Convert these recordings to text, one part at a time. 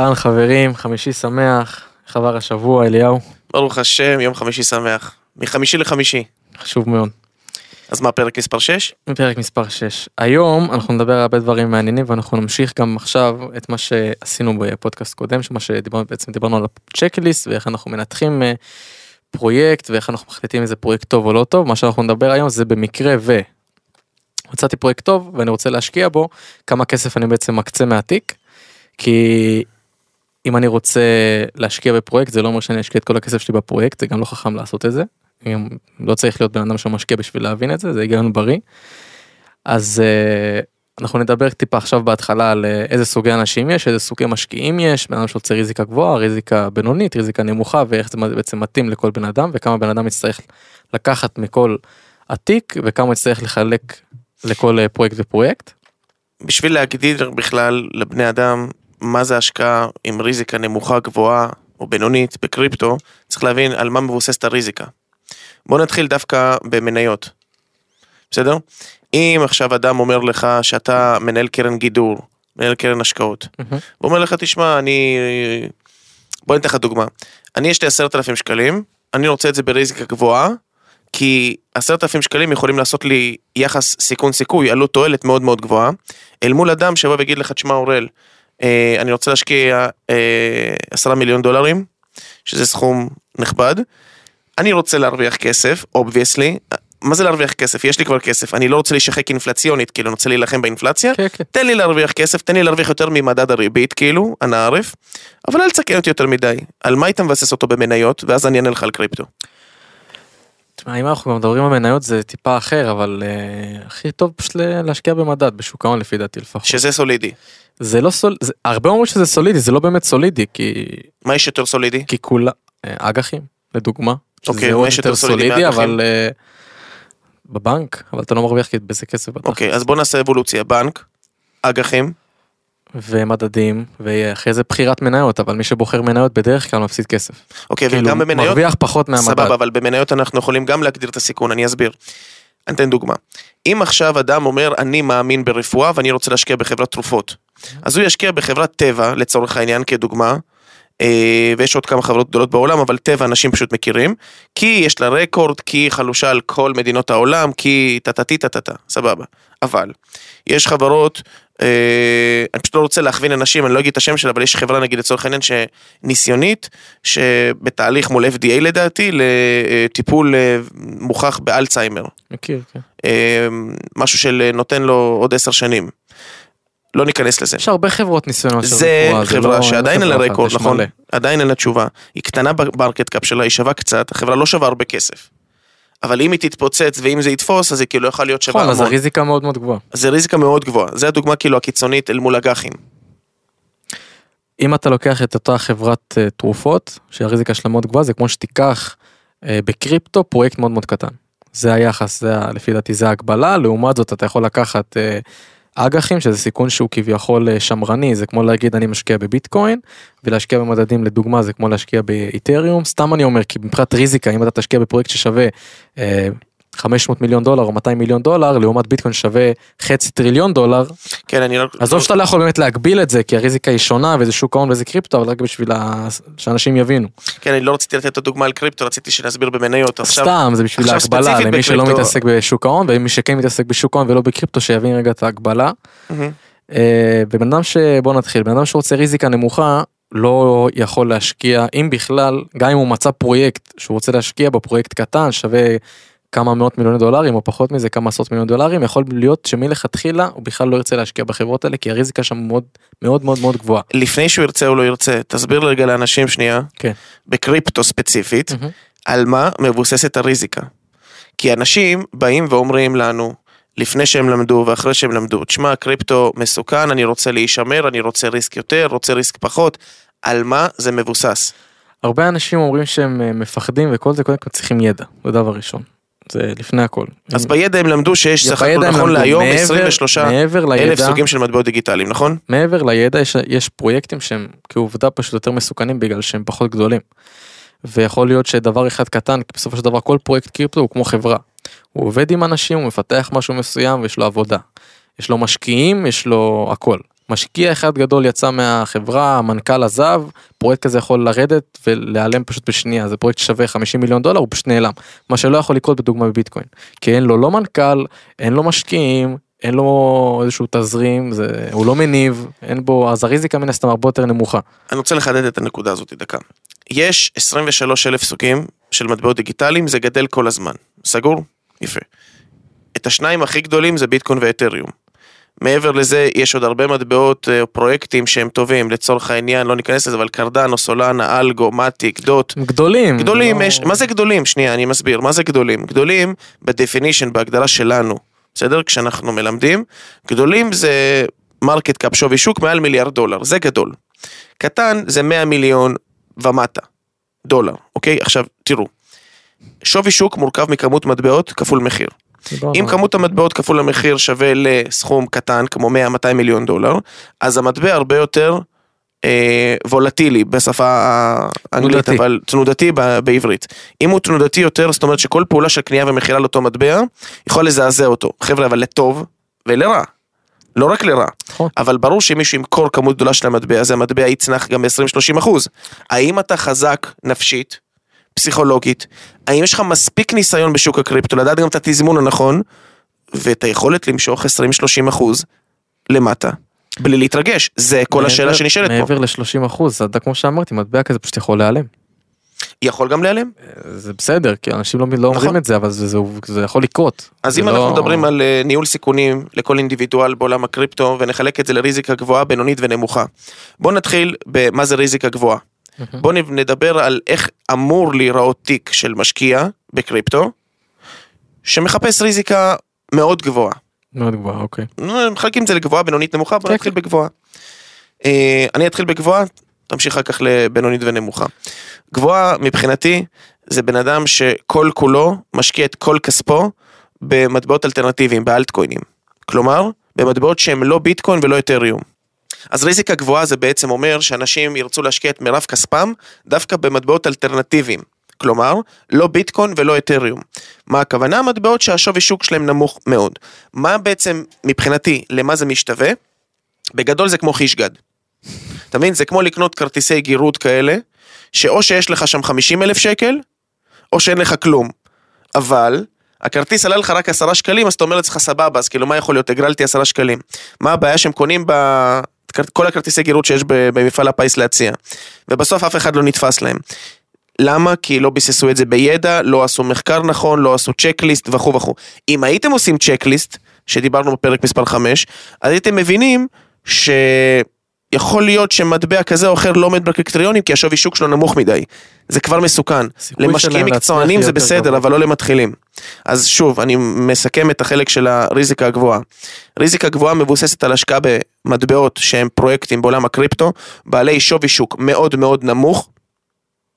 אהלן חברים, חמישי שמח, איך עבר השבוע אליהו? ברוך השם, יום חמישי שמח. מחמישי לחמישי. חשוב מאוד. אז מה, פרק מספר 6? פרק מספר 6. היום אנחנו נדבר על הרבה דברים מעניינים ואנחנו נמשיך גם עכשיו את מה שעשינו בפודקאסט קודם, שמה שדיברנו בעצם דיברנו על הצ'קליסט ואיך אנחנו מנתחים אה, פרויקט ואיך אנחנו מחליטים איזה פרויקט טוב או לא טוב, מה שאנחנו נדבר היום זה במקרה ו... מצאתי פרויקט טוב ואני רוצה להשקיע בו, כמה כסף אני בעצם מקצה מהתיק, כי אם אני רוצה להשקיע בפרויקט זה לא אומר שאני אשקיע את כל הכסף שלי בפרויקט, זה גם לא חכם לעשות את זה. לא צריך להיות בן אדם שמשקיע בשביל להבין את זה, זה היגיון בריא. אז uh, אנחנו נדבר טיפה עכשיו בהתחלה על uh, איזה סוגי אנשים יש, איזה סוגי משקיעים יש, בן אדם שרוצה ריזיקה גבוהה, ריזיקה בינונית, ריזיקה נמוכה ואיך זה בעצם מתאים לכל בן אדם וכמה בן אדם יצטרך לקחת מכל התיק וכמה יצטרך לחלק לכל uh, פרויקט ופרויקט. בשביל להגדיר בכלל לבני אדם מה זה השקעה עם ריזיקה נמוכה, גבוהה או בינונית בקריפטו, צריך להבין על מה מבוססת הריזיקה. בוא נתחיל דווקא במניות, בסדר? אם עכשיו אדם אומר לך שאתה מנהל קרן גידור, מנהל קרן השקעות, מהמם. הוא אומר לך, תשמע, אני... בוא ניתן לך דוגמה. אני יש לי עשרת אלפים שקלים, אני רוצה את זה בריזיקה גבוהה, כי עשרת אלפים שקלים יכולים לעשות לי יחס סיכון סיכוי, עלות תועלת מאוד מאוד גבוהה, אל מול אדם שבא ויגיד לך, תשמע אוראל, אני רוצה להשקיע אה, עשרה מיליון דולרים, שזה סכום נכבד, אני רוצה להרוויח כסף, obviously, מה זה להרוויח כסף? יש לי כבר כסף, אני לא רוצה להישחק אינפלציונית, כאילו, אני רוצה להילחם באינפלציה, כן, כן. תן לי להרוויח כסף, תן לי להרוויח יותר ממדד הריבית, כאילו, אנא עארף, אבל אל תסכן אותי יותר מדי. על מה היית מבסס אותו במניות, ואז אני אענה לך על קריפטו. תשמע, אם אנחנו כבר מדברים על מניות זה טיפה אחר אבל uh, הכי טוב פשוט להשקיע במדד בשוק ההון לפי דעתי לפחות. שזה סולידי. זה לא סול... זה... הרבה אומרים שזה סולידי זה לא באמת סולידי כי מה יש יותר סולידי? כי כולה אה, אג"חים לדוגמה. אוקיי, מה יש יותר סולידי מאג"חים? אבל אה, בבנק אבל אתה לא מרוויח בזה כסף בטח. אוקיי, אז בוא נעשה אבולוציה. בנק, אג"חים, ומדדים ואחרי זה בחירת מניות אבל מי שבוחר מניות בדרך כלל מפסיד כסף. אוקיי, כאילו וגם במניות, מרוויח פחות מהמדד. סבבה, אבל במניות אנחנו יכולים גם להגדיר את הסיכון, אני אסביר. אני אתן דוגמה. אם עכשיו אדם אומר, אני מאמין ברפואה ואני רוצה להשקיע בחברת תרופות, אז הוא ישקיע בחברת טבע, לצורך העניין, כדוגמה, ויש עוד כמה חברות גדולות בעולם, אבל טבע אנשים פשוט מכירים, כי יש לה רקורד, כי היא חלושה על כל מדינות העולם, כי טה-טה-טי טה-טה-טה, סבבה. אבל, יש חברות, אה, אני פשוט לא רוצה להכווין אנשים, אני לא אגיד את השם שלה, אבל יש חברה נגיד לצורך העניין שניסיונית, שבתהליך מול FDA לדעתי, לטיפול אה, מוכח באלצהיימר. מכיר, כן. אה, משהו של אה, לו עוד עשר שנים. לא ניכנס לזה. יש הרבה חברות ניסיונות של זה רפואה, חברה לא- שעדיין אין לה רקורד, נכון? מלא. עדיין אין לה תשובה. היא קטנה ב market cap שלה, היא שווה קצת, החברה לא שווה הרבה כסף. אבל אם היא תתפוצץ ואם זה יתפוס, אז היא כאילו יכולה להיות שווה נכון, אז המון. הריזיקה מאוד מאוד גבוהה. זה ריזיקה מאוד גבוהה. זה הדוגמה כאילו הקיצונית אל מול אג"חים. אם אתה לוקח את אותה חברת אה, תרופות שהריזיקה שלה מאוד גבוהה זה כמו שתיקח אה, בקריפטו פרויקט מאוד מאוד קטן. זה היחס זה לפי דעתי זה ההגבלה לעומת זאת אתה יכול לקחת אה, אג"חים שזה סיכון שהוא כביכול אה, שמרני זה כמו להגיד אני משקיע בביטקוין ולהשקיע במדדים לדוגמה זה כמו להשקיע באיתריום סתם אני אומר כי מבחינת ריזיקה אם אתה תשקיע בפרויקט ששווה. אה, 500 מיליון דולר או 200 מיליון דולר לעומת ביטקוין שווה חצי טריליון דולר כן, אני לא... עזוב שאתה לא יכול באמת להגביל את זה כי הריזיקה היא שונה וזה שוק ההון וזה קריפטו אבל רק בשביל ה- שאנשים יבינו. כן, אני לא רציתי לתת את הדוגמה על קריפטו, רציתי שנסביר במניות. עכשיו, סתם זה בשביל ההגבלה למי שלא בקריפטו- מתעסק בשוק ההון ומי שכן מתעסק בשוק ההון ולא בקריפטו שיבין רגע את ההגבלה. אה, ובן אדם שבוא נתחיל בן אדם שרוצה ריזיקה נמוכה לא יכול להשקיע אם בכלל גם אם הוא מצא פרויקט שהוא רוצה להשקיע בפרויקט קטן שווה כמה מאות מיליוני דולרים או פחות מזה כמה עשרות מיליוני דולרים יכול להיות שמלכתחילה הוא בכלל לא ירצה להשקיע בחברות האלה כי הריזיקה שם מאוד מאוד מאוד מאוד גבוהה. לפני שהוא ירצה או לא ירצה, תסביר רגע לאנשים שנייה, כן. בקריפטו ספציפית, מהמם. על מה מבוססת הריזיקה. כי אנשים באים ואומרים לנו, לפני שהם למדו ואחרי שהם למדו, תשמע, קריפטו מסוכן, אני רוצה להישמר, אני רוצה ריסק יותר, רוצה ריסק פחות, על מה זה מבוסס? הרבה אנשים אומרים שהם אה, מפחדים וכל זה קודם כל צריכים ידע זה דבר ראשון. זה לפני הכל. אז בידע הם למדו שיש סך הכל נכון. להיום מעבר- 23 מעבר אלף סוגים של מטבעות דיגיטליים, נכון? מעבר לידע יש, יש פרויקטים שהם כעובדה פשוט יותר מסוכנים בגלל שהם פחות גדולים. ויכול להיות שדבר אחד קטן כי בסופו של דבר כל פרויקט קריפטו הוא כמו חברה. הוא עובד עם אנשים הוא מפתח משהו מסוים ויש לו עבודה. יש לו משקיעים יש לו הכל. משקיע אחד גדול יצא מהחברה, המנכ"ל עזב, פרויקט כזה יכול לרדת ולהיעלם פשוט בשנייה, זה פרויקט שווה 50 מיליון דולר, הוא פשוט נעלם. מה שלא יכול לקרות בדוגמה בביטקוין. כי אין לו לא מנכ"ל, אין לו משקיעים, אין לו איזשהו תזרים, זה, הוא לא מניב, אין בו, אז הריזיקה מן הסתם הרבה יותר נמוכה. אני רוצה לחדד את הנקודה הזאת דקה. יש 23 אלף סוגים של מטבעות דיגיטליים, זה גדל כל הזמן. סגור? יפה. את השניים הכי גדולים זה ביטקוין ואתריום. מעבר לזה, יש עוד הרבה מטבעות או פרויקטים שהם טובים, לצורך העניין, לא ניכנס לזה, אבל קרדנו, סולנה, אלגו, מטיק, דוט. גדולים. גדולים, לא... יש, מה זה גדולים? שנייה, אני מסביר, מה זה גדולים? גדולים, ב definition, בהגדרה שלנו, בסדר? כשאנחנו מלמדים, גדולים זה market cap, שווי שוק מעל מיליארד דולר, זה גדול. קטן זה 100 מיליון ומטה, דולר, אוקיי? עכשיו, תראו, שווי שוק מורכב מכמות מטבעות כפול מחיר. אם כמות המטבעות כפול המחיר שווה לסכום קטן, כמו 100-200 מיליון דולר, אז המטבע הרבה יותר אה, וולטילי בשפה האנגלית, תנודתי. אבל תנודתי ב- בעברית. אם הוא תנודתי יותר, זאת אומרת שכל פעולה של קנייה ומכירה לאותו מטבע, יכול לזעזע אותו. חבר'ה, אבל לטוב ולרע. לא רק לרע, נכון. אבל ברור שאם מישהו ימכור כמות גדולה של המטבע, אז המטבע יצנח גם ב-20-30 אחוז. האם אתה חזק נפשית, פסיכולוגית, האם יש לך מספיק ניסיון בשוק הקריפטו, לדעת גם את התזמון הנכון, ואת היכולת למשוך 20-30 אחוז למטה, בלי להתרגש, זה כל השאלה מעבר- שנשאלת פה. מעבר ל-30 אחוז, אתה כמו שאמרתי, מטבע כזה פשוט יכול להיעלם. יכול גם להיעלם. זה בסדר, כי אנשים לא, לא אומרים נכון. את זה, אבל זה, זה, זה יכול לקרות. אז אם לא- אנחנו מדברים על אה, ניהול סיכונים לכל אינדיבידואל בעולם הקריפטו, ונחלק את זה לריזיקה גבוהה, בינונית ונמוכה. בואו נתחיל במה זה ריזיקה גבוהה. מהמם. בואו נדבר על איך אמור להיראות תיק של משקיע בקריפטו, שמחפש ריזיקה מאוד גבוהה. מאוד גבוהה, אוקיי. מחלקים את זה לגבוהה, בינונית, נמוכה, בוא כן, נתחיל בגבוהה. אה, אני אתחיל בגבוהה, תמשיך אחר כך לבינונית ונמוכה. גבוהה מבחינתי זה בן אדם שכל כולו משקיע את כל כספו במטבעות אלטרנטיביים, באלטקוינים. כלומר, במטבעות שהם לא ביטקוין ולא אתריום. אז ריזיקה גבוהה זה בעצם אומר שאנשים ירצו להשקיע את מירב כספם דווקא במטבעות אלטרנטיביים. כלומר, לא ביטקוין ולא אתריום. מה הכוונה? מטבעות שהשווי שוק שלהם נמוך מאוד. מה בעצם, מבחינתי, למה זה משתווה? בגדול זה כמו חיש גד. אתה מבין? זה כמו לקנות כרטיסי גירות כאלה, שאו שיש לך שם 50 אלף שקל, או שאין לך כלום. אבל, הכרטיס עלה לך רק עשרה שקלים, אז אתה אומר לעצמך סבבה, אז כאילו מה יכול להיות? הגרלתי עשרה שקלים. מה הבעיה שהם קונים ב... כל הכרטיסי גירות שיש במפעל הפיס להציע. ובסוף אף אחד לא נתפס להם. למה? כי לא ביססו את זה בידע, לא עשו מחקר נכון, לא עשו צ'קליסט וכו' וכו'. אם הייתם עושים צ'קליסט, שדיברנו בפרק מספר 5, אז הייתם מבינים שיכול להיות שמטבע כזה או אחר לא עומד בקריטריונים כי השווי שוק שלו נמוך מדי. זה כבר מסוכן. למשקיעים מקצוענים זה בסדר, גבוה. אבל לא למתחילים. אז שוב, אני מסכם את החלק של הריזיקה הגבוהה. ריזיקה גבוהה מבוססת על השקעה במטבעות שהם פרויקטים בעולם הקריפטו, בעלי שווי שוק מאוד מאוד נמוך,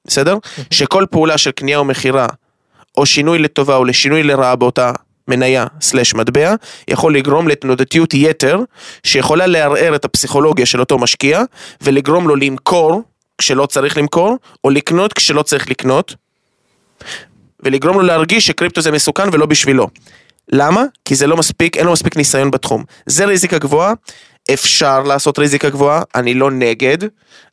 בסדר? שכל פעולה של קנייה או מכירה, או שינוי לטובה או לשינוי לרעה באותה מניה סלש מטבע, יכול לגרום לתנודתיות יתר, שיכולה לערער את הפסיכולוגיה של אותו משקיע, ולגרום לו למכור כשלא צריך למכור, או לקנות כשלא צריך לקנות, ולגרום לו להרגיש שקריפטו זה מסוכן ולא בשבילו. למה? כי זה לא מספיק, אין לו מספיק ניסיון בתחום. זה ריזיקה גבוהה, אפשר לעשות ריזיקה גבוהה, אני לא נגד.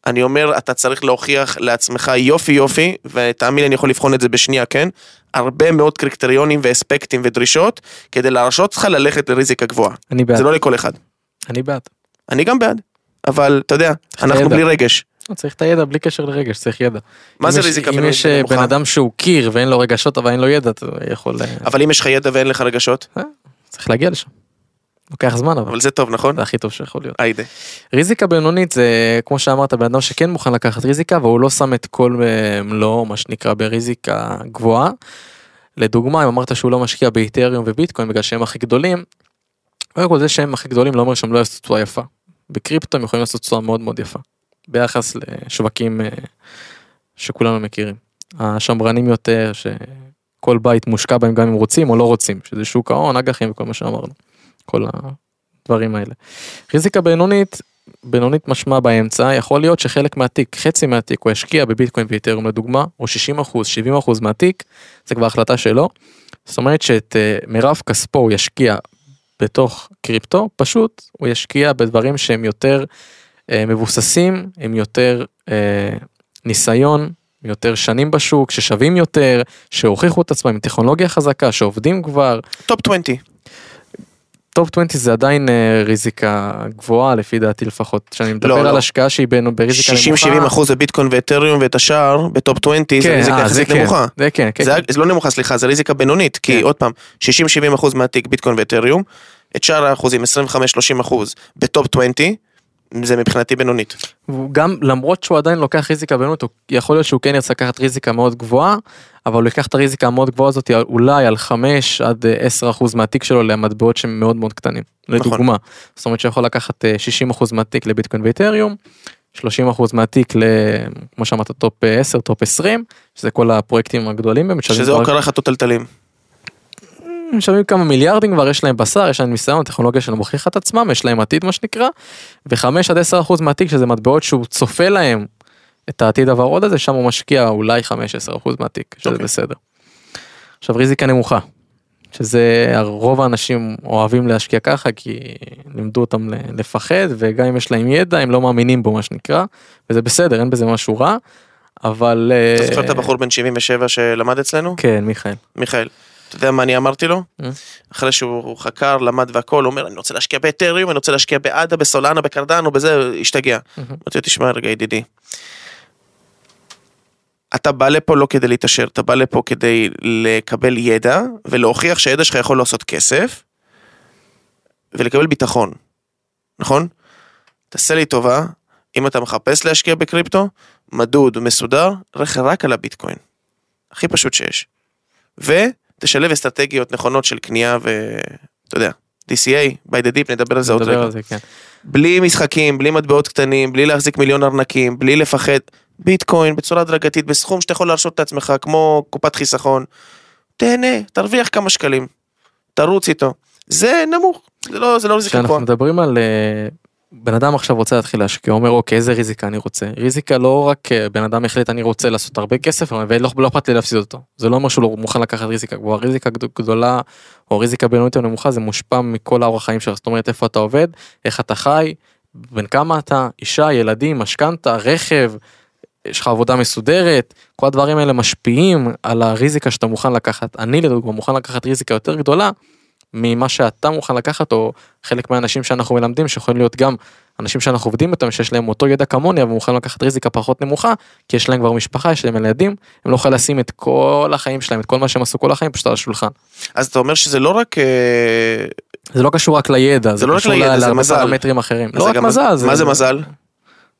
אני אומר, אתה צריך להוכיח לעצמך יופי יופי, ותאמין לי, אני יכול לבחון את זה בשנייה, כן? הרבה מאוד קריטריונים ואספקטים ודרישות, כדי להרשות לך ללכת לריזיקה גבוהה. אני בעד. זה לא לכל אחד. אני בעד. אני גם בעד, אבל אתה יודע, אנחנו. בלי רגש. לא, צריך את הידע בלי קשר לרגש, צריך ידע. מה זה ריזיקה אם יש אה? בן אדם שהוא קיר ואין לו רגשות אבל אין לו ידע, אתה יכול... אה, אבל אם יש לך ידע ואין לך רגשות, צריך להגיע לשם. לוקח זמן אבל אבל זה טוב, נכון? זה הכי טוב שיכול להיות. היידה. ריזיקה בינונית זה כמו שאמרת בן אדם שכן מוכן לקחת ריזיקה והוא לא שם את כל אה, מלואו מה שנקרא בריזיקה גבוהה. לדוגמה אם אמרת שהוא לא משקיע באיתריום וביטקוין בגלל שהם הכי גדולים. קודם כל זה שהם הכי גדולים לא אומר שהם לא יעשו תשואה יפה. בקריפטו הם יכולים לעשות תשואה מאוד מאוד יפה. ביחס לשווקים אה, שכולנו מכירים. השמרנים יותר שכל בית מושקע בהם גם אם רוצים או לא רוצים שזה שוק ההון אג"חים וכל מה שאמרנו. כל הדברים האלה. ריזיקה בינונית בינונית משמע באמצע יכול להיות שחלק מהתיק חצי מהתיק הוא ישקיע בביטקוין ואיתרום לדוגמה או 60 אחוז 70 אחוז מהתיק זה כבר החלטה שלו. זאת אומרת שאת אה, מירב כספו הוא ישקיע בתוך קריפטו, פשוט הוא ישקיע בדברים שהם יותר אה, מבוססים, עם יותר אה, ניסיון, יותר שנים בשוק, ששווים יותר, שהוכיחו את עצמם עם טכנולוגיה חזקה, שעובדים כבר. top 20. top 20 זה עדיין אה, ריזיקה גבוהה לפי דעתי לפחות, כשאני מדבר לא, על לא. השקעה שהיא בין- בריזיקה נמוכה. 60-70 אחוז זה ביטקוין ואתריום ואת השאר ב top 20 זה כן, ריזיקה אה, זה יחסית כן, נמוכה. זה כן, כן, זה, כן. זה לא נמוכה סליחה זה ריזיקה בינונית כי כן. עוד פעם 60-70 אחוז מהתיק ביטקוין ואתריום את שאר האחוזים 25-30 אחוז ב top 20 זה מבחינתי בינונית. גם למרות שהוא עדיין לוקח ריזיקה בינונית, יכול להיות שהוא כן ירצה לקחת ריזיקה מאוד גבוהה, אבל הוא ייקח את הריזיקה המאוד גבוהה הזאת אולי על 5 עד אה, 10 אחוז מהתיק שלו למטבעות שהם מאוד מאוד קטנים. נכון. לדוגמה, זאת אומרת שיכול לקחת אה, 60 אחוז מהתיק לביטקוין ואתריום, 30 אחוז מהתיק ל... כמו שאמרת top אה, 10, top 20, שזה כל הפרויקטים הגדולים באמת, שזה כבר- הוכחות שווים כמה מיליארדים כבר יש להם בשר יש להם ניסיון טכנולוגיה שלהם מוכיחה את עצמם יש להם עתיד מה שנקרא וחמש עד עשר אחוז מהתיק שזה מטבעות שהוא צופה להם את העתיד הוורוד הזה שם הוא משקיע אולי חמש עשר אחוז מהתיק שזה אוקיי. בסדר. עכשיו ריזיקה נמוכה. שזה רוב האנשים אוהבים להשקיע ככה כי לימדו אותם לפחד וגם אם יש להם ידע הם לא מאמינים בו מה שנקרא וזה בסדר אין בזה משהו רע אבל אתה אה, זוכר את הבחור בן 77 שלמד אצלנו? כן מיכאל מיכאל. אתה יודע מה אני אמרתי לו? אה? אחרי שהוא חקר, למד והכל, הוא אומר, אני רוצה להשקיע באתריום, אני רוצה להשקיע באדה, בסולנה, בקרדנו, בזה, השתגע. מהמם. אמרתי לו, תשמע רגע ידידי. אתה בא לפה לא כדי להתעשר, אתה בא לפה כדי לקבל ידע ולהוכיח שהידע שלך יכול לעשות כסף ולקבל ביטחון, נכון? תעשה לי טובה, אם אתה מחפש להשקיע בקריפטו, מדוד, מסודר, רק על הביטקוין. הכי פשוט שיש. ותשלב אסטרטגיות נכונות של קנייה ו... אתה יודע, DCA, by the deep, נדבר על זה עוד רגע. זה, כן. בלי משחקים, בלי מטבעות קטנים, בלי להחזיק מיליון ארנקים, בלי לפחד. ביטקוין בצורה הדרגתית, בסכום שאתה יכול להרשות לעצמך, כמו קופת חיסכון. תהנה, תרוויח כמה שקלים. תרוץ איתו. זה נמוך, זה לא, זה לא ריזיקה כשאנחנו גבוהה. מדברים על אה, בן אדם עכשיו רוצה להתחיל להשקיע, אומר אוקיי איזה ריזיקה אני רוצה, ריזיקה לא רק אה, בן אדם החליט אני רוצה לעשות הרבה כסף ולא לא אכפת לי להפסיד אותו, זה לא אומר שהוא לא מוכן לקחת ריזיקה גבוהה, ריזיקה גד- גדולה או ריזיקה בינונית או נמוכה זה מושפע מכל האורח חיים שלך, זאת אומרת איפה אתה עובד, איך אתה חי, בן כמה אתה, אישה, ילדים, משכנתה, רכב, יש לך עבודה מסודרת, כל הדברים האלה משפיעים על הריזיקה שאתה מוכן לקחת, אני לדוגמה מוכן לקחת ריזיקה יותר גדולה ממה שאתה מוכן לקחת או חלק מהאנשים שאנחנו מלמדים שיכולים להיות גם אנשים שאנחנו עובדים איתם שיש להם אותו ידע כמוני אבל מוכנים לקחת ריזיקה פחות נמוכה כי יש להם כבר משפחה יש להם ילדים הם לא יכולים לשים את כל החיים שלהם את כל מה שהם עשו כל החיים פשוט על השולחן. אז אתה אומר שזה לא רק... אה, זה לא קשור רק לידע זה לא רק קשור לידע, זה מזל. פרמטרים אחרים. לא זה רק גם- מזל. מה זה מזל?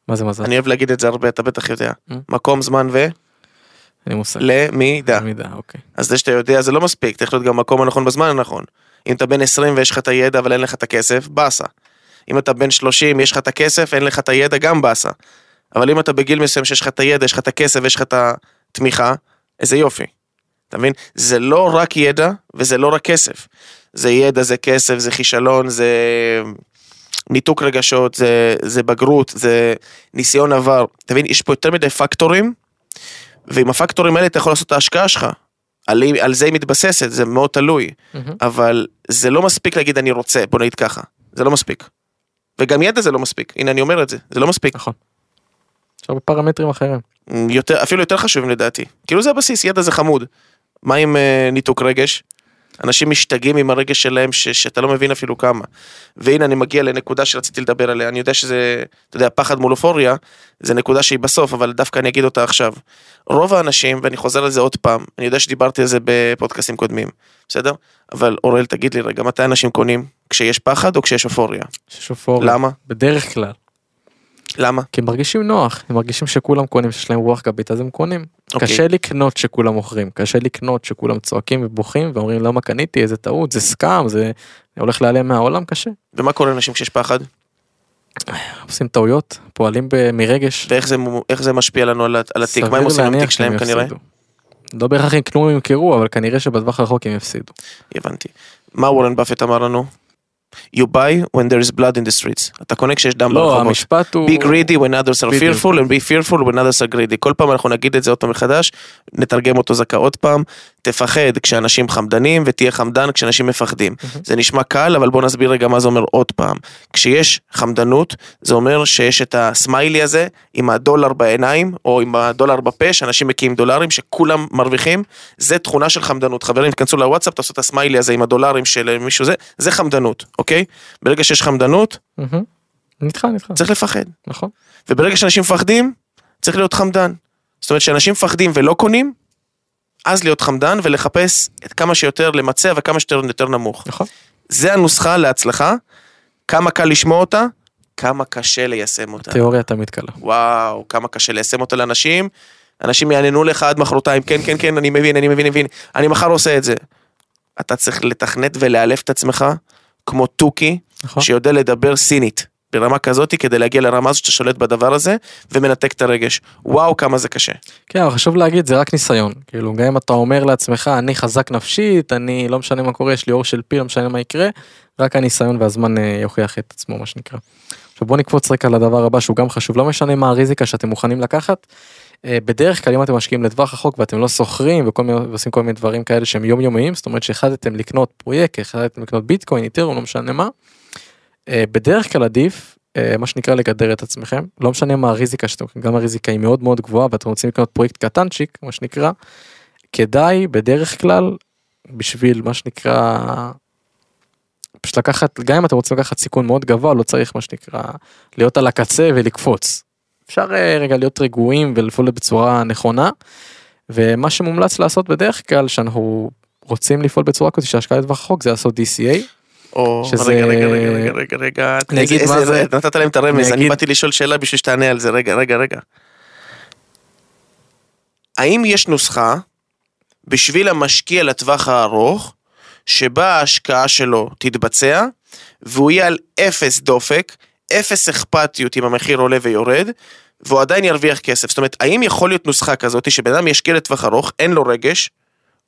מה זה מזל? אני אוהב להגיד את זה הרבה, אתה בטח יודע. Mm. מקום, זמן מושג. ולמידה. מידע, אוקיי. אז זה שאתה יודע זה לא מספיק, צריך להיות גם מקום הנכון בזמן הנכון. אם אתה בן 20 ויש לך את הידע אבל אין לך את הכסף, באסה. אם אתה בן 30 יש לך את הכסף, אין לך את הידע, גם באסה. אבל אם אתה בגיל מסוים שיש לך את הידע, יש לך את הכסף ויש לך את התמיכה, איזה יופי. אתה מבין? זה לא רק ידע וזה לא רק כסף. זה ידע, זה כסף, זה כישלון, זה ניתוק רגשות, זה, זה בגרות, זה ניסיון עבר. אתה מבין? יש פה יותר מדי פקטורים, ועם הפקטורים האלה אתה יכול לעשות את ההשקעה שלך. על, על זה היא מתבססת, זה מאוד תלוי. מהמם. אבל זה לא מספיק להגיד אני רוצה, בוא נגיד ככה. זה לא מספיק. וגם ידע זה לא מספיק, הנה אני אומר את זה, זה לא מספיק. נכון. יש הרבה פרמטרים אחרים. יותר, אפילו יותר חשובים לדעתי. כאילו זה הבסיס, ידע זה חמוד. מה עם אה, ניתוק רגש? אנשים משתגעים עם הרגש שלהם ש, שאתה לא מבין אפילו כמה. והנה אני מגיע לנקודה שרציתי לדבר עליה, אני יודע שזה, אתה יודע, פחד מול אופוריה, זה נקודה שהיא בסוף, אבל דווקא אני אגיד אותה עכשיו. רוב האנשים, ואני חוזר על זה עוד פעם, אני יודע שדיברתי על זה בפודקאסטים קודמים, בסדר? אבל אוראל תגיד לי רגע, מתי אנשים קונים? כשיש פחד או כשיש אופוריה? יש אופוריה. למה? בדרך כלל. למה? כי הם מרגישים נוח, הם מרגישים שכולם קונים, שיש להם רוח גבית, אז הם קונים. אוקיי. קשה לקנות שכולם מוכרים, קשה לקנות שכולם צועקים ובוכים ואומרים למה קניתי, איזה טעות, זה סקאם, זה הולך להיעלם מהעולם, קשה. ומה קורה לאנשים כשיש פחד? עושים טעויות, פועלים ב- מרגש. ואיך זה, זה משפיע לנו על, על התיק? מה הם עושים עם התיק שלהם כנראה? יפסידו. לא בהכרח יקנו אם ימכרו, אבל כנראה שבטווח הרחוק הם יפסידו. הבנתי. מה וורן באפט אמר לנו? You buy when there is blood in the streets. אתה קונה כשיש דם לא, ברחובות. המשפט הוא... be greedy when others are fearful and be fearful when others are greedy. כל פעם אנחנו נגיד את זה עוד פעם מחדש, נתרגם אותו זכה עוד פעם. תפחד כשאנשים חמדנים ותהיה חמדן כשאנשים מפחדים. זה נשמע קל, אבל בוא נסביר רגע מה זה אומר עוד פעם. כשיש חמדנות, זה אומר שיש את הסמיילי הזה עם הדולר בעיניים, או עם הדולר בפה, שאנשים מקיאים דולרים, שכולם מרוויחים, זה תכונה של חמדנות. חברים, תכנסו לוואטסאפ, תעשו את הסמיילי הזה עם הדולרים של מישהו זה, זה חמדנות, אוקיי? ברגע שיש חמדנות, מהמם. נדחה, נדחה. צריך לפחד. נכון. וברגע שאנשים מפחדים, צריך להיות חמדן. זאת אומרת שאנשים מפחדים ולא קונים, אז להיות חמדן ולחפש את כמה שיותר למצע וכמה שיותר יותר נמוך. נכון. זה הנוסחה להצלחה, כמה קל לשמוע אותה, כמה קשה ליישם אותה. תיאוריה תמיד קלה. וואו, כמה קשה ליישם אותה לאנשים. אנשים יעננו לך עד מחרתיים, כן, כן, כן, אני מבין, אני מבין, מבין, אני מחר עושה את זה. אתה צריך לתכנת ולאלף את עצמך כמו תוכי, נכון. שיודע לדבר סינית. ברמה כזאת כדי להגיע לרמה הזאת שאתה שולט בדבר הזה ומנתק את הרגש. וואו כמה זה קשה. כן, אבל חשוב להגיד, זה רק ניסיון. כאילו, גם אם אתה אומר לעצמך, אני חזק נפשית, אני לא משנה מה קורה, יש לי אור של פיל, לא משנה מה יקרה, רק הניסיון והזמן אה, יוכיח את עצמו, מה שנקרא. עכשיו בוא נקפוץ רקע לדבר הבא שהוא גם חשוב, לא משנה מה הריזיקה שאתם מוכנים לקחת. אה, בדרך כלל אם אתם משקיעים לטווח רחוק ואתם לא שוכרים ועושים כל מיני דברים כאלה שהם יומיומיים זאת אומרת שהחלטתם לקנות פרויקט החלטתם לקנות ביטקוין איתרום לא משנה מה. אה, בדרך כלל עדיף אה, מה שנקרא לגדר את עצמכם לא משנה מה הריזיקה שאתם גם הריזיקה היא מאוד מאוד גבוהה ואתם רוצים לקנות פרויקט קטנצ'יק מה שנקרא. כדאי בדרך כלל בשביל מה שנקרא פשוט לקחת גם אם אתם רוצים לקחת סיכון מאוד גבוה לא צריך מה שנקרא להיות על הקצה ולקפוץ. אפשר אה, רגע להיות רגועים ולפעול בצורה נכונה. ומה שמומלץ לעשות בדרך כלל שאנחנו רוצים לפעול בצורה כזאת שהשקעה לטווח רחוק זה לעשות DCA. או, שזה- רגע, רגע, רגע, רגע, רגע, רגע, אני אגיד מה זה- נתת להם את הרמז, אני באתי לשאול שאלה בשביל שתענה על זה, רגע, רגע, רגע. האם יש נוסחה בשביל המשקיע לטווח הארוך, שבה ההשקעה שלו תתבצע, והוא יהיה על אפס דופק, אפס אכפתיות אם המחיר עולה ויורד, והוא עדיין ירוויח כסף. זאת אומרת, האם יכול להיות נוסחה כזאת שבן אדם ישקיע לטווח ארוך, אין לו רגש,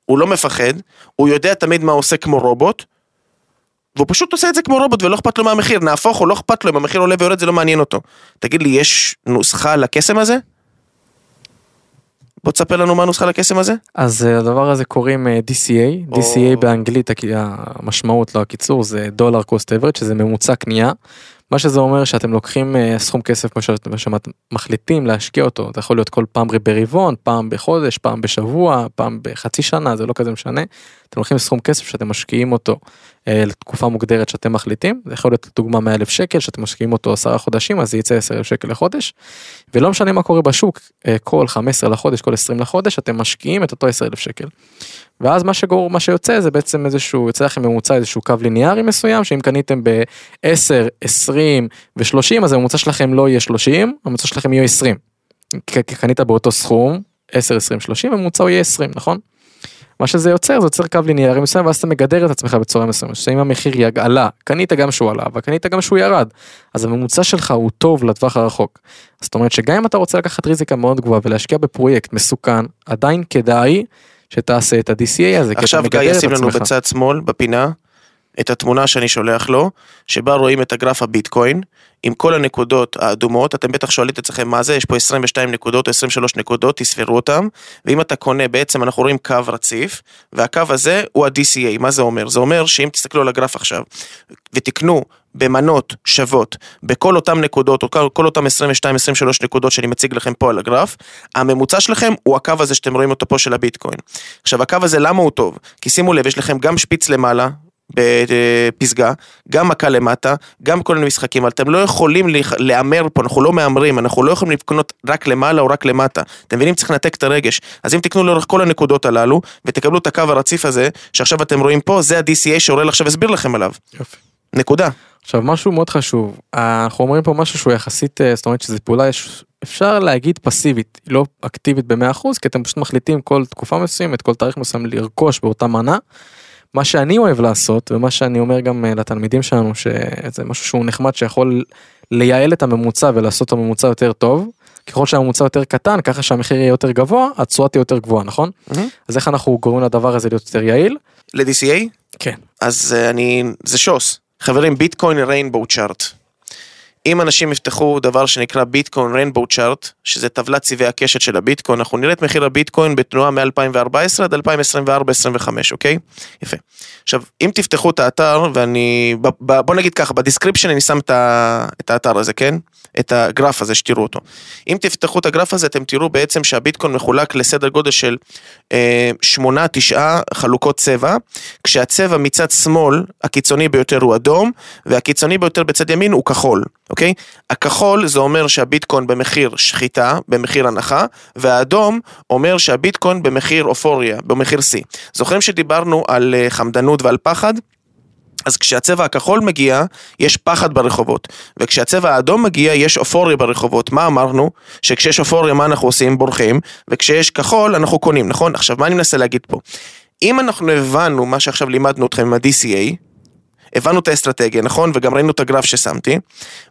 הוא לא מפחד, הוא יודע תמיד מה הוא עושה כמו רובוט, והוא פשוט עושה את זה כמו רובוט ולא אכפת לו מהמחיר, נהפוך הוא לא אכפת לו אם המחיר עולה ויורד זה לא מעניין אותו. תגיד לי, יש נוסחה לקסם הזה? בוא תספר לנו מה הנוסחה לקסם הזה? אז אה, הדבר הזה קוראים אה, DCA, או. DCA באנגלית המשמעות לא הקיצור זה דולר קוסט אברד שזה ממוצע קנייה. מה שזה אומר שאתם לוקחים אה, סכום כסף כמו שאתם שאתם מחליטים להשקיע אותו זה יכול להיות כל פעם ברבעון פעם בחודש פעם בשבוע פעם בחצי שנה זה לא כזה משנה. אתם לוקחים סכום כסף שאתם משקיעים אותו אה, לתקופה מוגדרת שאתם מחליטים זה יכול להיות לדוגמה 100 אלף שקל שאתם משקיעים אותו 10 חודשים אז זה יצא 10 אלף שקל לחודש. ולא משנה מה קורה בשוק אה, כל 15 לחודש כל 20 לחודש אתם משקיעים את אותו 10 אלף שקל. ואז מה שגור מה שיוצא זה בעצם איזשהו יוצא לכם ממוצע איזשהו קו ליניארי מסוים שאם קניתם ב-10 20 ו-30 אז הממוצע שלכם לא יהיה 30 הממוצע שלכם יהיה 20. כי קנית באותו סכום 10 20 30 הממוצע הוא יהיה 20 נכון. מה שזה יוצר זה יוצר קו ליניארי מסוים ואז אתה מגדר את עצמך בצורה מסוימת שאם המחיר עלה קנית גם שהוא עלה וקנית גם שהוא ירד אז הממוצע שלך הוא טוב לטווח הרחוק. זאת אומרת שגם אם אתה רוצה לקחת ריזיקה מאוד גבוהה ולהשקיע בפרויקט מסוכן עדיין כדאי שתעשה את ה-DCA הזה עכשיו גיא ישים לנו. בצד שמאל, בפינה, את התמונה שאני שולח לו, שבה רואים את הגרף הביטקוין, עם כל הנקודות האדומות, אתם בטח שואלים את עצמכם מה זה, יש פה 22 נקודות או 23 נקודות, תספרו אותם, ואם אתה קונה בעצם אנחנו רואים קו רציף, והקו הזה הוא ה-DCA, מה זה אומר? זה אומר שאם תסתכלו על הגרף עכשיו, ותקנו במנות שוות בכל אותם נקודות, או כל, כל אותם 22-23 נקודות שאני מציג לכם פה על הגרף, הממוצע שלכם הוא הקו הזה שאתם רואים אותו פה של הביטקוין. עכשיו הקו הזה למה הוא טוב? כי שימו לב, יש לכם גם שפיץ למעלה, בפסגה, גם מכה למטה, גם כל מיני משחקים, אבל אתם לא יכולים להמר פה, אנחנו לא מהמרים, אנחנו לא יכולים לקנות רק למעלה או רק למטה. אתם מבינים? צריך לנתק את הרגש. אז אם תקנו לאורך כל הנקודות הללו, ותקבלו את הקו הרציף הזה, שעכשיו אתם רואים פה, זה ה-DCA שאורל עכשיו הסביר לכם עליו. יופי. נקודה. עכשיו משהו מאוד חשוב אנחנו אומרים פה משהו שהוא יחסית אה, זאת אומרת שזו פעולה יש, אפשר להגיד פסיבית לא אקטיבית ב-100% כי אתם פשוט מחליטים כל תקופה מסוימת כל תאריך מסוים לרכוש באותה מנה. מה שאני אוהב לעשות ומה שאני אומר גם אה, לתלמידים שלנו שזה משהו שהוא נחמד שיכול לייעל את הממוצע ולעשות את הממוצע יותר טוב. ככל שהממוצע יותר קטן ככה שהמחיר יהיה יותר גבוה התשואה תהיה יותר גבוהה נכון? מהמם. אז איך אנחנו גורמים לדבר הזה להיות יותר יעיל? ל-DCA? כן. אז אה, אני, זה שוס. חברים, ביטקוין rainbow chart. אם אנשים יפתחו דבר שנקרא ביטקוין rainbow chart, שזה טבלת צבעי הקשת של הביטקוין, אנחנו נראה את מחיר הביטקוין בתנועה מ-2014 עד 2024-2025, אוקיי? יפה. עכשיו, אם תפתחו את האתר, ואני, ב, ב, בוא נגיד ככה, ב description אני שם את, ה, את האתר הזה, כן? את הגרף הזה, שתראו אותו. אם תפתחו את הגרף הזה, אתם תראו בעצם שהביטקוין מחולק לסדר גודל של אה, שמונה, תשעה חלוקות צבע, כשהצבע מצד שמאל, הקיצוני ביותר הוא אדום, והקיצוני ביותר בצד ימין הוא כחול, אוקיי? הכחול זה אומר שהביטקוין במחיר שחיטה, במחיר הנחה, והאדום אומר שהביטקוין במחיר אופוריה, במחיר שיא. זוכרים שדיברנו על אה, חמדנות ועל פחד? אז כשהצבע הכחול מגיע, יש פחד ברחובות, וכשהצבע האדום מגיע, יש אופוריה ברחובות. מה אמרנו? שכשיש אופוריה, מה אנחנו עושים? בורחים, וכשיש כחול, אנחנו קונים, נכון? עכשיו, מה אני מנסה להגיד פה? אם אנחנו הבנו מה שעכשיו לימדנו אתכם עם ה-DCA, הבנו את האסטרטגיה, נכון? וגם ראינו את הגרף ששמתי.